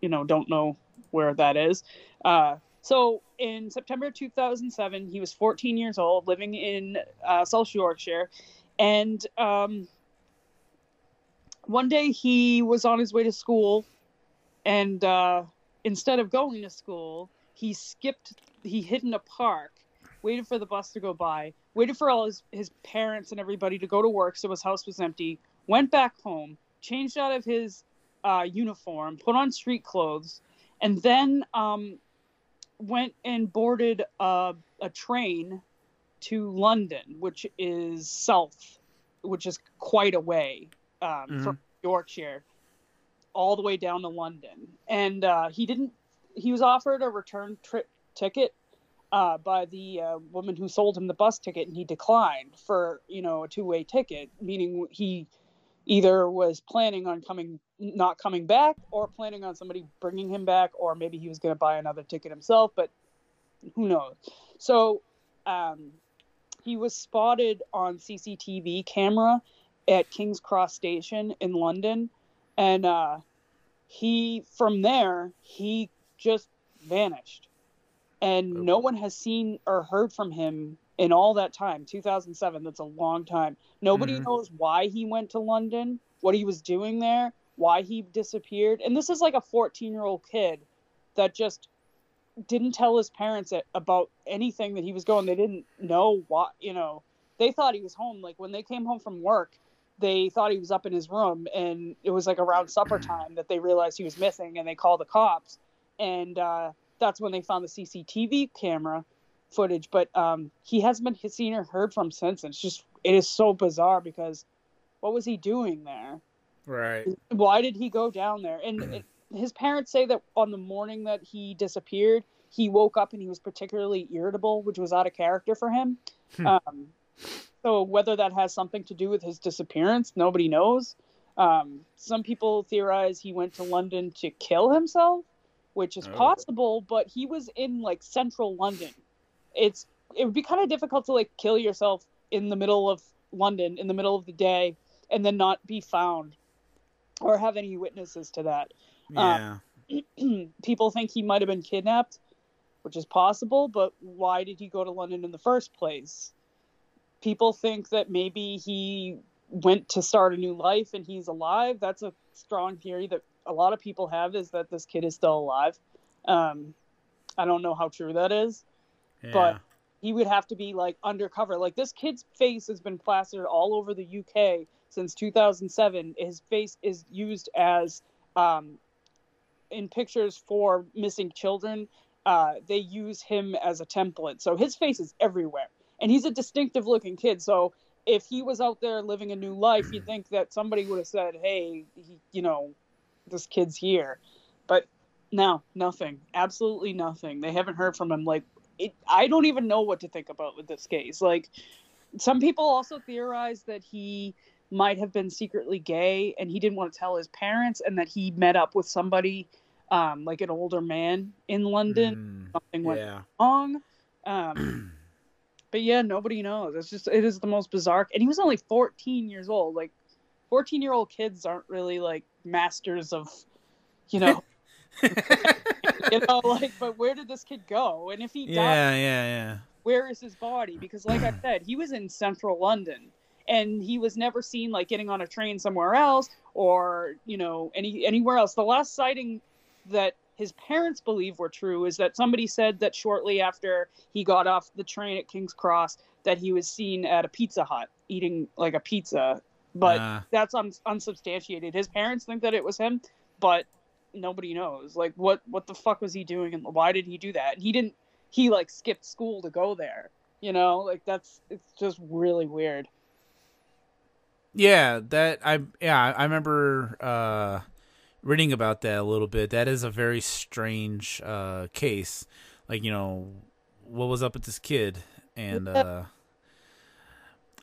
you know, don't know where that is. Uh, so in September 2007, he was 14 years old, living in uh, South Yorkshire, and um, one day he was on his way to school, and uh, instead of going to school, he skipped. He hid in a park waited for the bus to go by, waited for all his, his parents and everybody to go to work so his house was empty, went back home, changed out of his uh, uniform, put on street clothes, and then um, went and boarded a, a train to London, which is south, which is quite a way um, from Yorkshire, all the way down to London. And uh, he didn't, he was offered a return trip ticket uh, by the uh, woman who sold him the bus ticket, and he declined for you know a two-way ticket, meaning he either was planning on coming not coming back or planning on somebody bringing him back or maybe he was going to buy another ticket himself but who knows? So um, he was spotted on cctv camera at king's cross station in london and uh, he from there he just vanished. And no one has seen or heard from him in all that time 2007 that's a long time. Nobody Mhm. knows why he went to london what he was doing there why he disappeared. And this is like a 14 year old kid that just didn't tell his parents about anything that he was going. They didn't know what you know. They thought he was home. Like when they came home from work they thought he was up in his room and it was like around supper time that they realized he was missing and they called the cops. And uh, that's when they found the cctv camera footage but um, he hasn't been seen or heard from since and it's just it is so bizarre because what was he doing there Right. why did he go down there and it, his parents say that on the morning that he disappeared he woke up and he was particularly irritable which was out of character for him Hmm. um, so whether that has something to do with his disappearance nobody knows um, some people theorize he went to london to kill himself which is Oh. possible but he was in like central london it's it would be kind of difficult to like kill yourself in the middle of london in the middle of the day and then not be found or have any witnesses to that. Yeah. People think he might have been kidnapped, which is possible, but why did he go to London in the first place? People think that maybe he went to start a new life and he's alive. That's a strong theory that a lot of people have is that this kid is still alive. Um, I don't know how true that is, yeah. but he would have to be like undercover. Like this kid's face has been plastered all over the UK since 2007. His face is used as um, in pictures for missing children. Uh, they use him as a template, so his face is everywhere, and he's a distinctive looking kid. So if he was out there living a new life, you'd think that somebody would have said, "Hey, he, you know, this kid's here," but no, nothing, absolutely nothing. They haven't heard from him. Like, it, I don't even know what to think about with this case. Like, some people also theorize that he might have been secretly gay and he didn't want to tell his parents, and that he met up with somebody, um, like an older man in London. Mm, Something went yeah. wrong. Um, but yeah, nobody knows. It's just it is the most bizarre. And he was only 14 years old. Like, 14 year old kids aren't really like masters of, you know. you know, like, but where did this kid go? And if he died, Yeah, yeah, yeah. where is his body? Because, like I said, he was in central London, and he was never seen like getting on a train somewhere else or you know any anywhere else. The last sighting that his parents believe were true is that somebody said that shortly after he got off the train at King's Cross that he was seen at a Pizza Hut eating like a pizza, but Ah. that's un- unsubstantiated. His parents think that it was him, but nobody knows. Like what what the fuck was he doing and why did he do that? And he didn't he like skipped school to go there. You know, like that's it's just really weird. Yeah, that I yeah I remember uh, reading about that a little bit. That is a very strange uh, case. Like you know, what was up with this kid? And uh,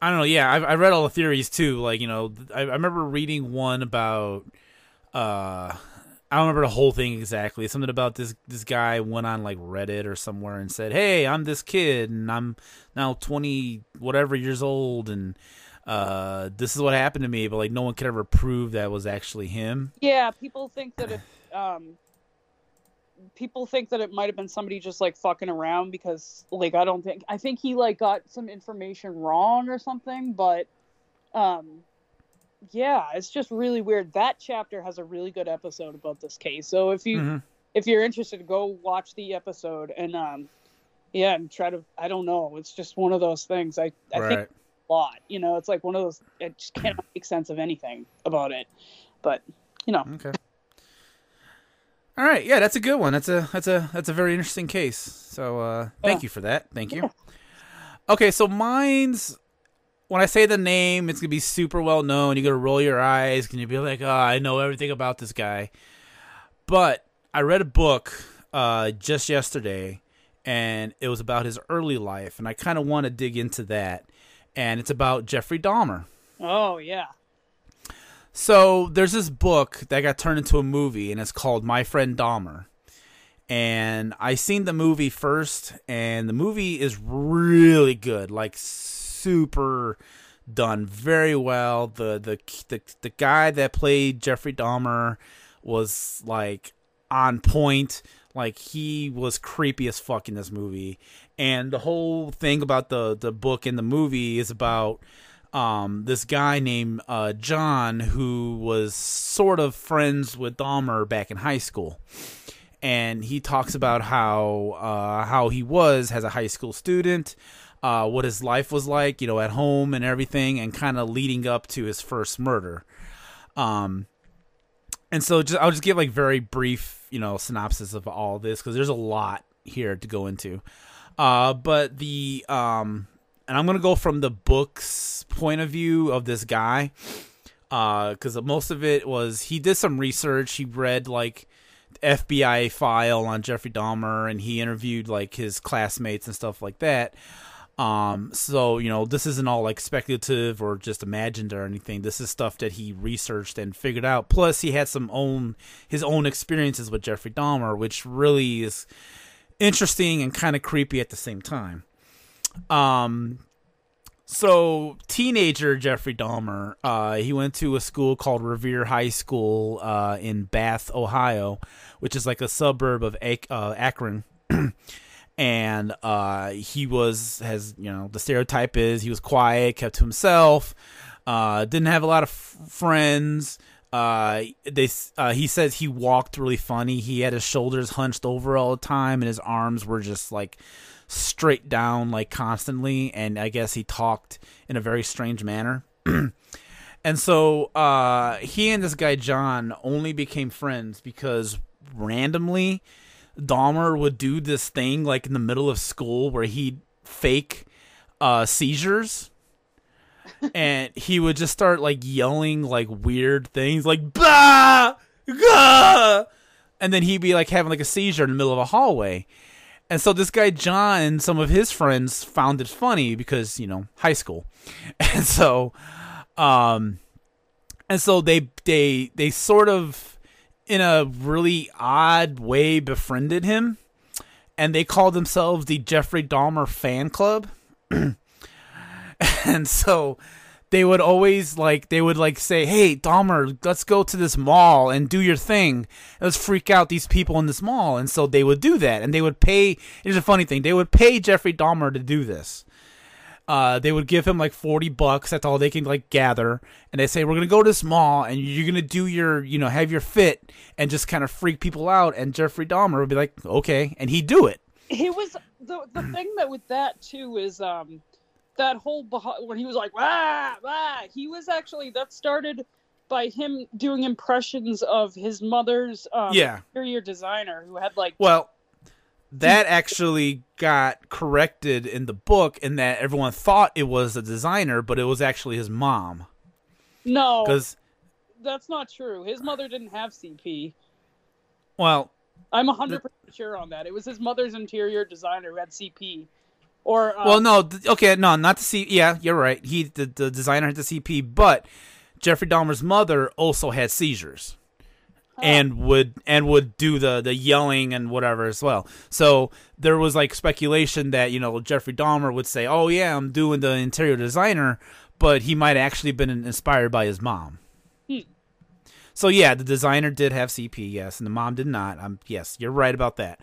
I don't know. Yeah, I, I read all the theories too. Like you know, I, I remember reading one about. Uh, I don't remember the whole thing exactly. Something about this this guy went on like Reddit or somewhere and said, "Hey, I'm this kid and I'm now 20 whatever years old and." uh this is what happened to me but like no one could ever prove that was actually him Yeah, people think that it um people think that it might have been somebody just like fucking around because like I don't think I think he like got some information wrong or something, but um yeah, it's just really weird. That chapter has a really good episode about this case. So if you Mhm. if you're interested, go watch the episode and um yeah, and try to I don't know. It's just one of those things. I I think a lot. You know, it's like one of those. I just can't make sense of anything about it. But you know, okay all right yeah that's a good one that's a that's a that's a very interesting case so uh thank Yeah. you for that thank you okay so mine's when i say the name it's gonna be super well known. You're gonna roll your eyes. And you'll be like oh i know everything about this guy. But i read a book uh just yesterday and it was about his early life and i kind of want to dig into that and it's about jeffrey dahmer. Oh yeah, So there's this book that got turned into a movie, and it's called My Friend Dahmer. And I seen the movie first, and the movie is really good, like super done very well. The the the the guy that played Jeffrey Dahmer was like on point. Like he was creepy as fuck in this movie, and the whole thing about the the book and the movie is about um, this guy named uh, John who was sort of friends with Dahmer back in high school, and he talks about how uh, how he was as a high school student, uh, what his life was like, you know, at home and everything, and kind of leading up to his first murder. Um, and so just I'll just give like very brief, you know, synopsis of all this because there's a lot here to go into. Uh, but the um, and I'm gonna go from the book's point of view of this guy, uh, because most of it was he did some research. He read like FBI file on Jeffrey Dahmer, and he interviewed like his classmates and stuff like that. Um, so you know, this isn't all like speculative or just imagined or anything. This is stuff that he researched and figured out. Plus, he had some own his own experiences with Jeffrey Dahmer, which really is interesting and kind of creepy at the same time. Um, so teenager Jeffrey Dahmer, uh, he went to a school called Revere High School uh, in Bath, Ohio, which is like a suburb of uh, Akron. and uh, he was has you know the stereotype is he was quiet, kept to himself, uh, didn't have a lot of f- friends. Uh, they uh, he says he walked really funny. He had his shoulders hunched over all the time, and his arms were just like straight down, like constantly. And I guess he talked in a very strange manner. and so uh, he and this guy John only became friends because randomly Dahmer would do this thing like in the middle of school where he'd fake uh, seizures. and he would just start like yelling like weird things like bah, gah! and then he'd be like having like a seizure in the middle of a hallway. And so this guy John and some of his friends found it funny because, you know, high school. And so um and so they they they sort of in a really odd way befriended him and they called themselves the Jeffrey Dahmer fan club. and so they would always like they would like say, "Hey, Dahmer, let's go to this mall and do your thing. Let's freak out these people in this mall." And so they would do that, and they would pay. Here's a funny thing: they would pay Jeffrey Dahmer to do this. Uh, they would give him like forty bucks. That's all they can like gather, and they say, "We're gonna go to this mall, and you're gonna do your, you know, have your fit, and just kind of freak people out." And Jeffrey Dahmer would be like, "Okay," and he'd do it. He was the the thing that with that too is um that whole when he was like wah, wah, he was actually that started by him doing impressions of his mother's um, Yeah. interior designer who had like Well, that actually got corrected in the book in that everyone thought it was a designer, but it was actually his mom. no Because, that's not true his mother didn't have cp well, i'm 100% sure on that it was his mother's interior designer who had cp or um, well, no, okay, no, not the C. Yeah, you're right. He, the, the designer had the CP, but Jeffrey Dahmer's mother also had seizures. And would and would do the the yelling and whatever as well. So there was like speculation that you know Jeffrey Dahmer would say, "Oh yeah, I'm doing the interior designer," but he might actually been inspired by his mom. Hmm. So yeah, the designer did have CP, yes, and the mom did not. Um, yes, you're right about that.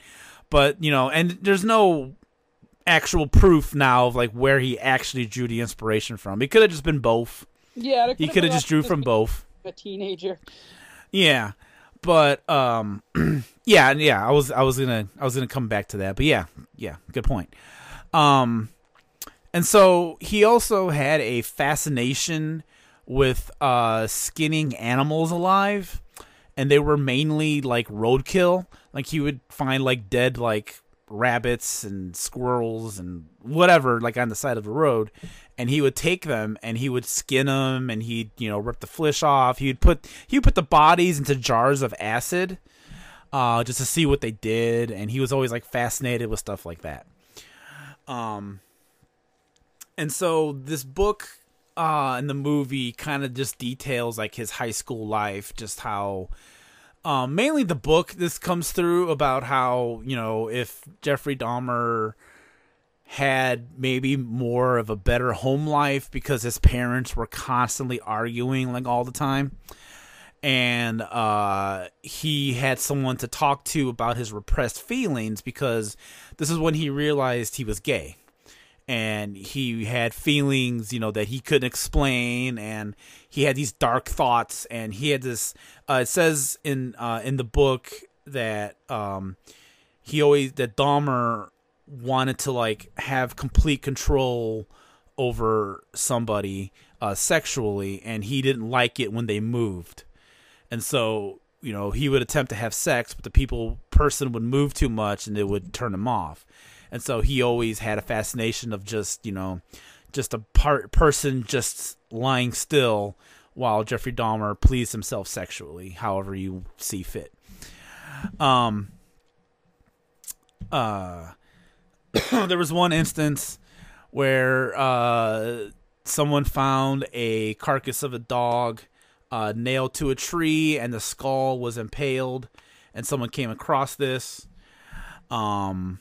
But you know, and there's no actual proof now of like where he actually drew the inspiration from. It could have just been both. yeah it He could've have just drew from both. a teenager Yeah, but um, yeah, yeah. I was I was gonna I was gonna come back to that, but yeah, yeah. Good point. Um, and so he also had a fascination with uh skinning animals alive, and they were mainly like roadkill. Like he would find like dead like rabbits and squirrels and whatever like on the side of the road and he would take them and he would skin them and he'd you know rip the flesh off. He'd put he would put the bodies into jars of acid uh just to see what they did and he was always like fascinated with stuff like that. Um and so this book uh in the movie kind of just details like his high school life just how um, mainly the book this comes through about how you know if Jeffrey Dahmer had maybe more of a better home life because his parents were constantly arguing like all the time. And uh, he had someone to talk to about his repressed feelings because this is when he realized he was gay. And he had feelings, you know, that he couldn't explain, and he had these dark thoughts, and he had this. Uh, it says in uh, in the book that um, he always that Dahmer wanted to like have complete control over somebody uh, sexually, and he didn't like it when they moved, and so you know he would attempt to have sex, but the people person would move too much, and it would turn him off and so he always had a fascination of just you know just a part person just lying still while Jeffrey Dahmer pleased himself sexually, however you see fit. Um. Uh, there was one instance where uh, someone found a carcass of a dog uh, nailed to a tree, and the skull was impaled, and someone came across this. Um,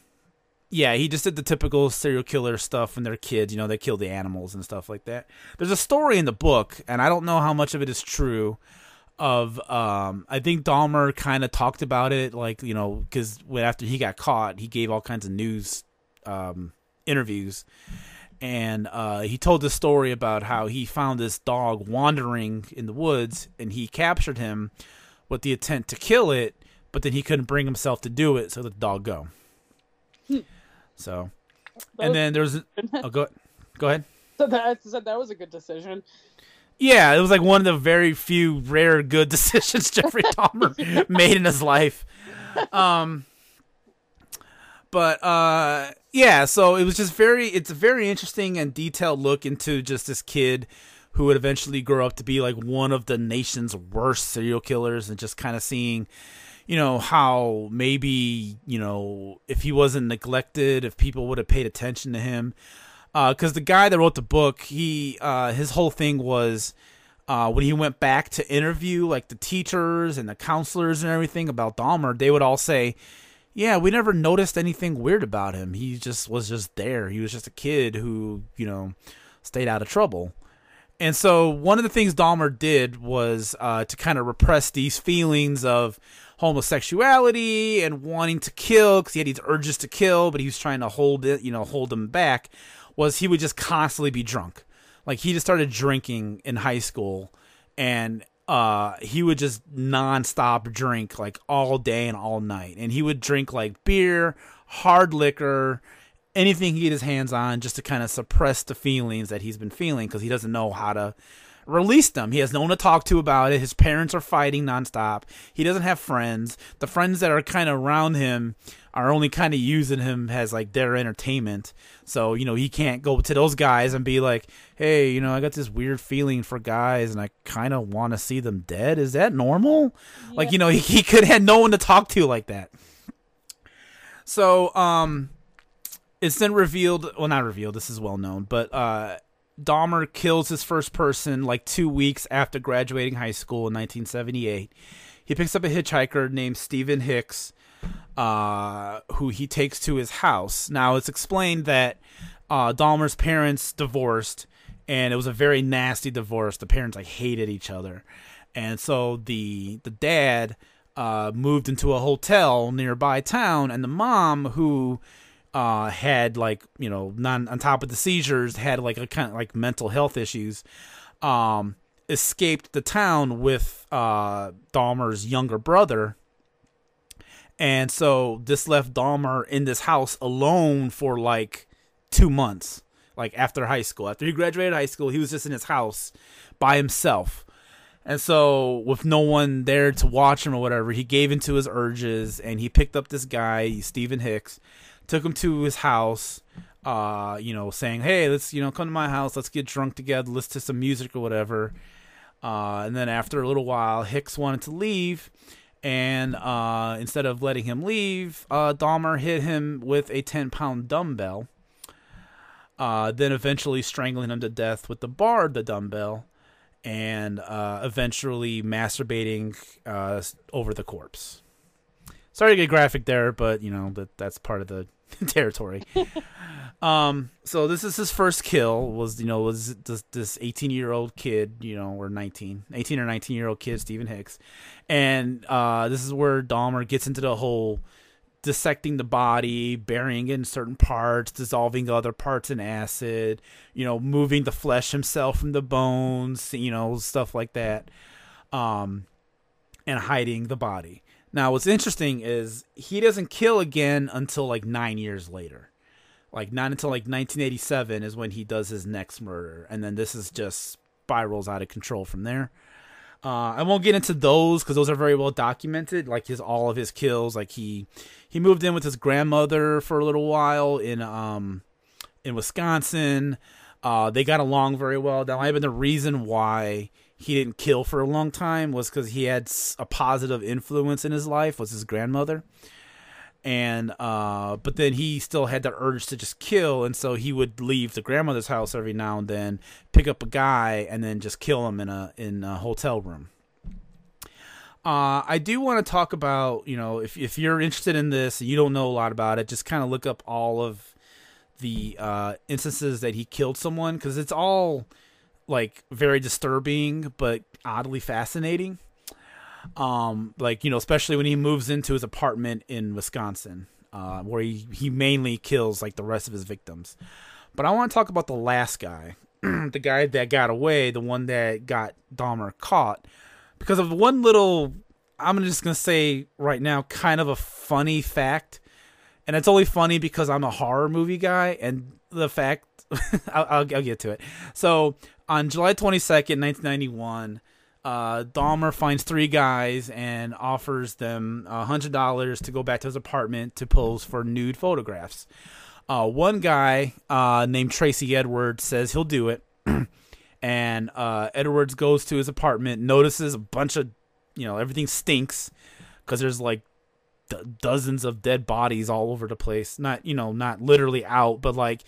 yeah, he just did the typical serial killer stuff when they're kids. You know, they kill the animals and stuff like that. There's a story in the book, and I don't know how much of it is true. Of um, I think Dahmer kind of talked about it, like you know, because when after he got caught, he gave all kinds of news um, interviews, and uh, he told the story about how he found this dog wandering in the woods, and he captured him with the intent to kill it, but then he couldn't bring himself to do it, so let the dog go. So, and then there's oh, go go ahead. So that so that was a good decision. Yeah, it was like one of the very few rare good decisions Jeffrey Dahmer made in his life. Um, but uh, yeah, so it was just very. It's a very interesting and detailed look into just this kid who would eventually grow up to be like one of the nation's worst serial killers, and just kind of seeing you know how maybe you know if he wasn't neglected if people would have paid attention to him because uh, the guy that wrote the book he uh, his whole thing was uh, when he went back to interview like the teachers and the counselors and everything about Dahmer they would all say yeah we never noticed anything weird about him. He just was just there. He was just a kid who you know stayed out of trouble. And so one of the things Dahmer did was uh, to kind of repress these feelings of homosexuality and wanting to kill because he had these urges to kill, but he was trying to hold it, you know, hold them back. Was he would just constantly be drunk, like he just started drinking in high school, and uh, he would just nonstop drink like all day and all night, and he would drink like beer, hard liquor, anything he get his hands on, just to kind of suppress the feelings that he's been feeling because he doesn't know how to released them. He has no one to talk to about it. His parents are fighting nonstop. He doesn't have friends. The friends that are kind of around him are only kind of using him as like their entertainment. So, you know, he can't go to those guys and be like, "Hey, you know, I got this weird feeling for guys and I kind of want to see them dead. Is that normal?" Yeah. Like, you know, he, he could have no one to talk to like that. So, um it's then revealed, well not revealed, this is well known, but uh Dahmer kills his first person like two weeks after graduating high school in 1978. He picks up a hitchhiker named Stephen Hicks, uh, who he takes to his house. Now, it's explained that uh, Dahmer's parents divorced, and it was a very nasty divorce. The parents like hated each other, and so the the dad uh, moved into a hotel nearby town, and the mom who uh, had like you know non on top of the seizures had like a kind of like mental health issues um, escaped the town with uh, Dahmer's younger brother. And so this left Dahmer in this house alone for like 2 months like after high school. After he graduated high school he was just in his house by himself. And so, with no one there to watch him or whatever, he gave into his urges and he picked up this guy, Stephen Hicks, took him to his house, uh, you know, saying, "Hey, let's you know come to my house, let's get drunk together, listen to some music or whatever." Uh, and then after a little while, Hicks wanted to leave, and uh, instead of letting him leave, uh, Dahmer hit him with a ten pound dumbbell. Uh, then eventually strangling him to death with the bar of the dumbbell, and uh, eventually masturbating uh, over the corpse. Sorry to get graphic there, but you know that that's part of the territory. um, so this is his first kill. Was you know was this this eighteen year old kid, you know, or 19, 18 or nineteen year old kid, Stephen Hicks, and uh, this is where Dahmer gets into the whole dissecting the body, burying in certain parts, dissolving other parts in acid, you know, moving the flesh himself from the bones, you know, stuff like that. Um, and hiding the body. Now, what's interesting is he doesn't kill again until like nine years later. Like not until like 1987 is when he does his next murder, and then this is just spirals out of control from there. Uh, I won't get into those because those are very well documented. Like his all of his kills. Like he he moved in with his grandmother for a little while in um in Wisconsin. Uh, they got along very well. That might have been the reason why he didn't kill for a long time was because he had a positive influence in his life was his grandmother. And uh but then he still had the urge to just kill and so he would leave the grandmother's house every now and then pick up a guy and then just kill him in a in a hotel room. Uh i do want to talk about you know if if you're interested in this and you don't know a lot about it just kind of look up all of the uh instances that he killed someone because it's all like very disturbing but oddly fascinating. Um, like you know, especially when he moves into his apartment in Wisconsin, uh, where he he mainly kills like the rest of his victims. But I want to talk about the last guy, the guy that got away, the one that got Dahmer caught, because of one little. I'm just gonna say right now, kind of a funny fact, and it's only funny because I'm a horror movie guy, and the fact I'll, I'll, I'll get to it. So on July 22nd, 1991, uh, Dahmer finds three guys and offers them $100 to go back to his apartment to pose for nude photographs. Uh, one guy uh, named Tracy Edwards says he'll do it. and uh, Edwards goes to his apartment, notices a bunch of, you know, everything stinks because there's like d- dozens of dead bodies all over the place. Not, you know, not literally out, but like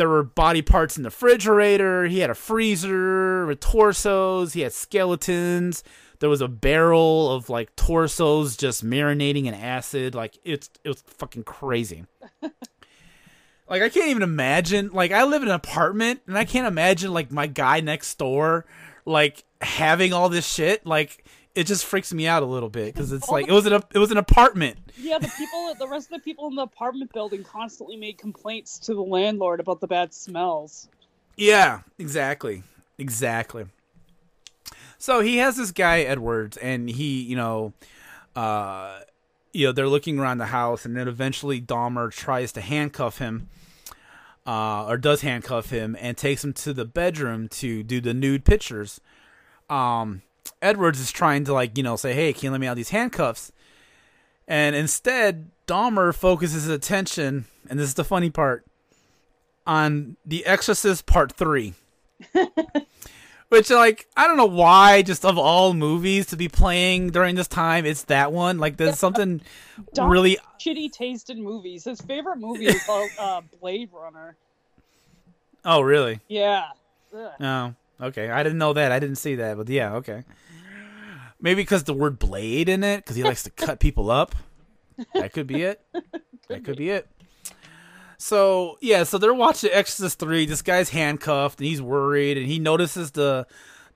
there were body parts in the refrigerator. He had a freezer with torsos. He had skeletons. There was a barrel of like torsos just marinating in acid. Like it's it was fucking crazy. like I can't even imagine. Like I live in an apartment and I can't imagine like my guy next door like having all this shit. Like it just freaks me out a little bit because it's like it was an it was an apartment. Yeah, the people, the rest of the people in the apartment building constantly made complaints to the landlord about the bad smells. Yeah, exactly, exactly. So he has this guy Edwards, and he, you know, uh, you know, they're looking around the house, and then eventually Dahmer tries to handcuff him, uh, or does handcuff him, and takes him to the bedroom to do the nude pictures. Um, Edwards is trying to like, you know, say, "Hey, can you let me out these handcuffs?" And instead, Dahmer focuses his attention, and this is the funny part, on The Exorcist Part 3. Which, like, I don't know why, just of all movies to be playing during this time, it's that one. Like, there's something Dahmer really. shitty taste in movies. His favorite movie is called uh, Blade Runner. Oh, really? Yeah. Ugh. Oh, okay. I didn't know that. I didn't see that, but yeah, okay. Maybe because the word blade in it, because he likes to cut people up. That could be it. That could be it. So yeah, so they're watching Exorcist three. This guy's handcuffed and he's worried, and he notices the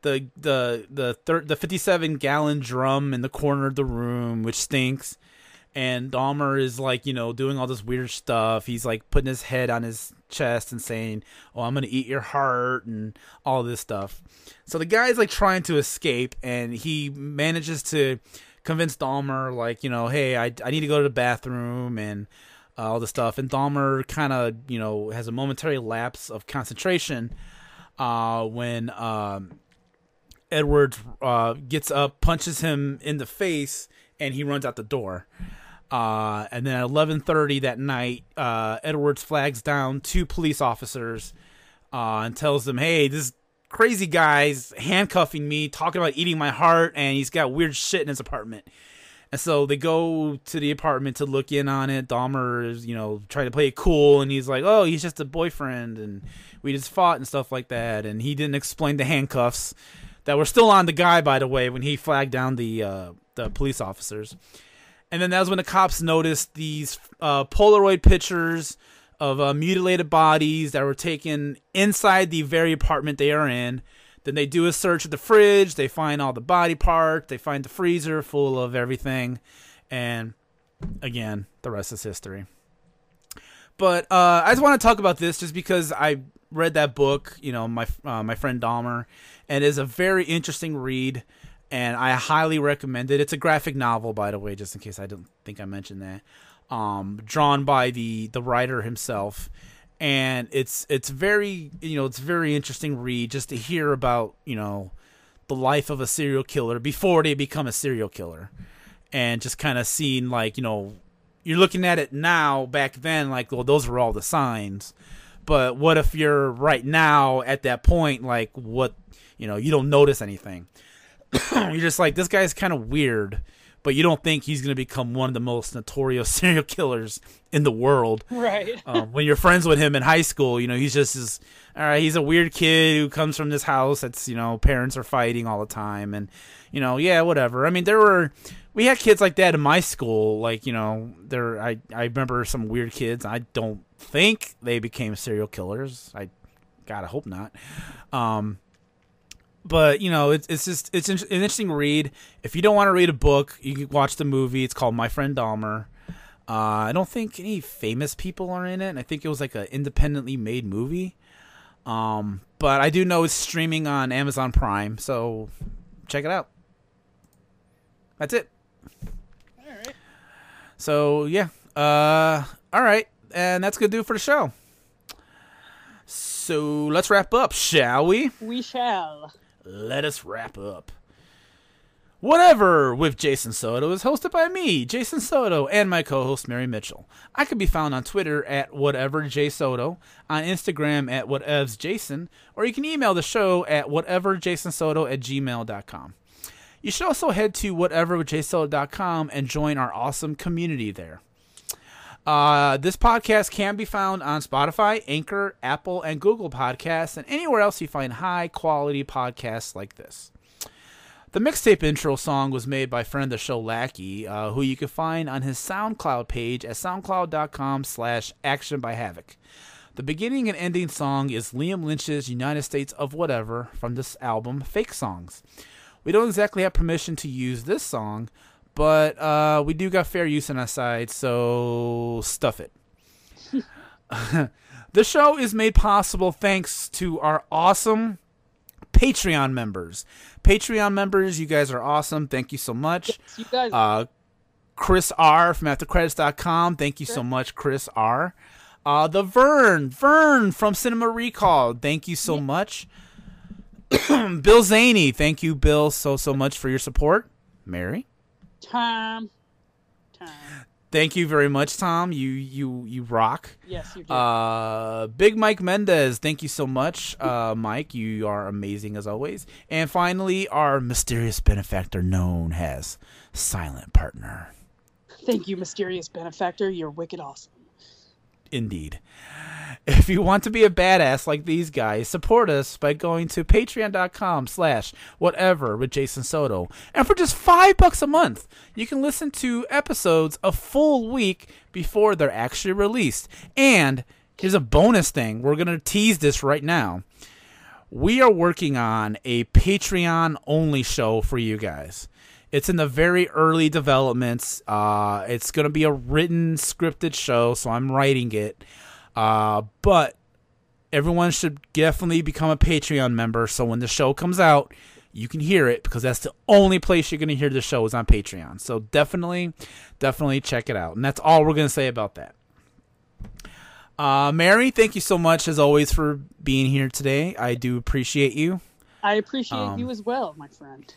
the the the thir- the fifty seven gallon drum in the corner of the room, which stinks. And Dahmer is like, you know, doing all this weird stuff. He's like putting his head on his chest and saying, "Oh, I'm gonna eat your heart" and all this stuff. So the guy's like trying to escape, and he manages to convince Dahmer, like, you know, hey, I I need to go to the bathroom and uh, all this stuff. And Dahmer kind of, you know, has a momentary lapse of concentration uh, when um, Edwards uh, gets up, punches him in the face, and he runs out the door. Uh, and then at 11:30 that night, uh, Edwards flags down two police officers uh, and tells them, "Hey, this crazy guy's handcuffing me, talking about eating my heart, and he's got weird shit in his apartment." And so they go to the apartment to look in on it. Dahmer is, you know, trying to play it cool, and he's like, "Oh, he's just a boyfriend, and we just fought and stuff like that." And he didn't explain the handcuffs that were still on the guy, by the way, when he flagged down the uh, the police officers. And then that was when the cops noticed these uh, Polaroid pictures of uh, mutilated bodies that were taken inside the very apartment they are in. Then they do a search of the fridge. They find all the body parts. They find the freezer full of everything. And again, the rest is history. But uh, I just want to talk about this just because I read that book, you know, my uh, my friend Dahmer, and it is a very interesting read, and I highly recommend it. It's a graphic novel, by the way, just in case I don't think I mentioned that. Um, drawn by the the writer himself, and it's it's very you know it's very interesting read just to hear about you know the life of a serial killer before they become a serial killer, and just kind of seeing like you know you're looking at it now back then like well those were all the signs but what if you're right now at that point like what you know you don't notice anything you're just like this guy's kind of weird but you don't think he's going to become one of the most notorious serial killers in the world. Right. um, when you're friends with him in high school you know he's just this all right he's a weird kid who comes from this house that's you know parents are fighting all the time and you know yeah whatever. I mean there were we had kids like that in my school like you know there i i remember some weird kids. I don't think they became serial killers. I gotta hope not. Um but you know it's it's just it's an interesting read if you don't want to read a book you can watch the movie it's called my friend dahmer uh, I don't think any famous people are in it. and I think it was like an independently made movie. Um, but I do know it's streaming on Amazon Prime, so check it out. That's it. All right. So yeah, uh, all right, and that's gonna do it for the show. So let's wrap up, shall we? We shall. Let us wrap up. Whatever with Jason Soto is hosted by me, Jason Soto, and my co-host Mary Mitchell. I can be found on Twitter at whateverjsoto, on Instagram at whatevsjason, or you can email the show at whateverjasonsoto at gmail.com. You should also head to whateverwithjsoto.com and join our awesome community there. Uh, this podcast can be found on Spotify, Anchor, Apple, and Google Podcasts, and anywhere else you find high quality podcasts like this. The mixtape intro song was made by friend of the show Lackey, uh, who you can find on his SoundCloud page at soundcloud.com slash action by havoc. The beginning and ending song is Liam Lynch's United States of Whatever from this album, Fake Songs. We don't exactly have permission to use this song, but uh, we do got fair use on our side, so stuff it. the show is made possible thanks to our awesome Patreon members. Patreon members, you guys are awesome. Thank you so much. You guys. Uh, Chris R from AfterCredits.com. Thank you so much, Chris R. Uh, the Vern, Vern from Cinema Recall. Thank you so much. Bill Zaney. Thank you, Bill, so so much for your support. Mary. Time. Time. Thank you very much, Tom. You you you rock. Yes, you do. Uh, Big Mike Mendez, thank you so much, uh, Mike. You are amazing as always. And finally, our mysterious benefactor known as Silent Partner. Thank you, mysterious benefactor. You're wicked awesome. Indeed. If you want to be a badass like these guys, support us by going to patreon.com slash whatever with Jason Soto. And for just five bucks a month, you can listen to episodes a full week before they're actually released. And here's a bonus thing. We're going to tease this right now. We are working on a Patreon only show for you guys. It's in the very early developments. Uh, it's going to be a written, scripted show, so I'm writing it. Uh, but everyone should definitely become a Patreon member so when the show comes out, you can hear it because that's the only place you're going to hear the show is on Patreon. So definitely, definitely check it out. And that's all we're going to say about that. Uh, Mary, thank you so much as always for being here today. I do appreciate you. I appreciate Um, you as well, my friend.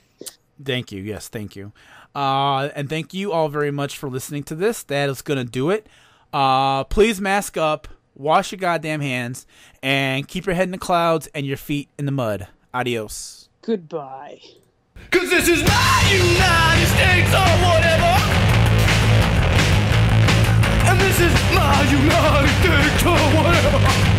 Thank you. Yes, thank you. Uh, and thank you all very much for listening to this. That is going to do it. Uh, please mask up, wash your goddamn hands, and keep your head in the clouds and your feet in the mud. Adios. Goodbye. Cause this is my United States or whatever. And this is my United States or whatever.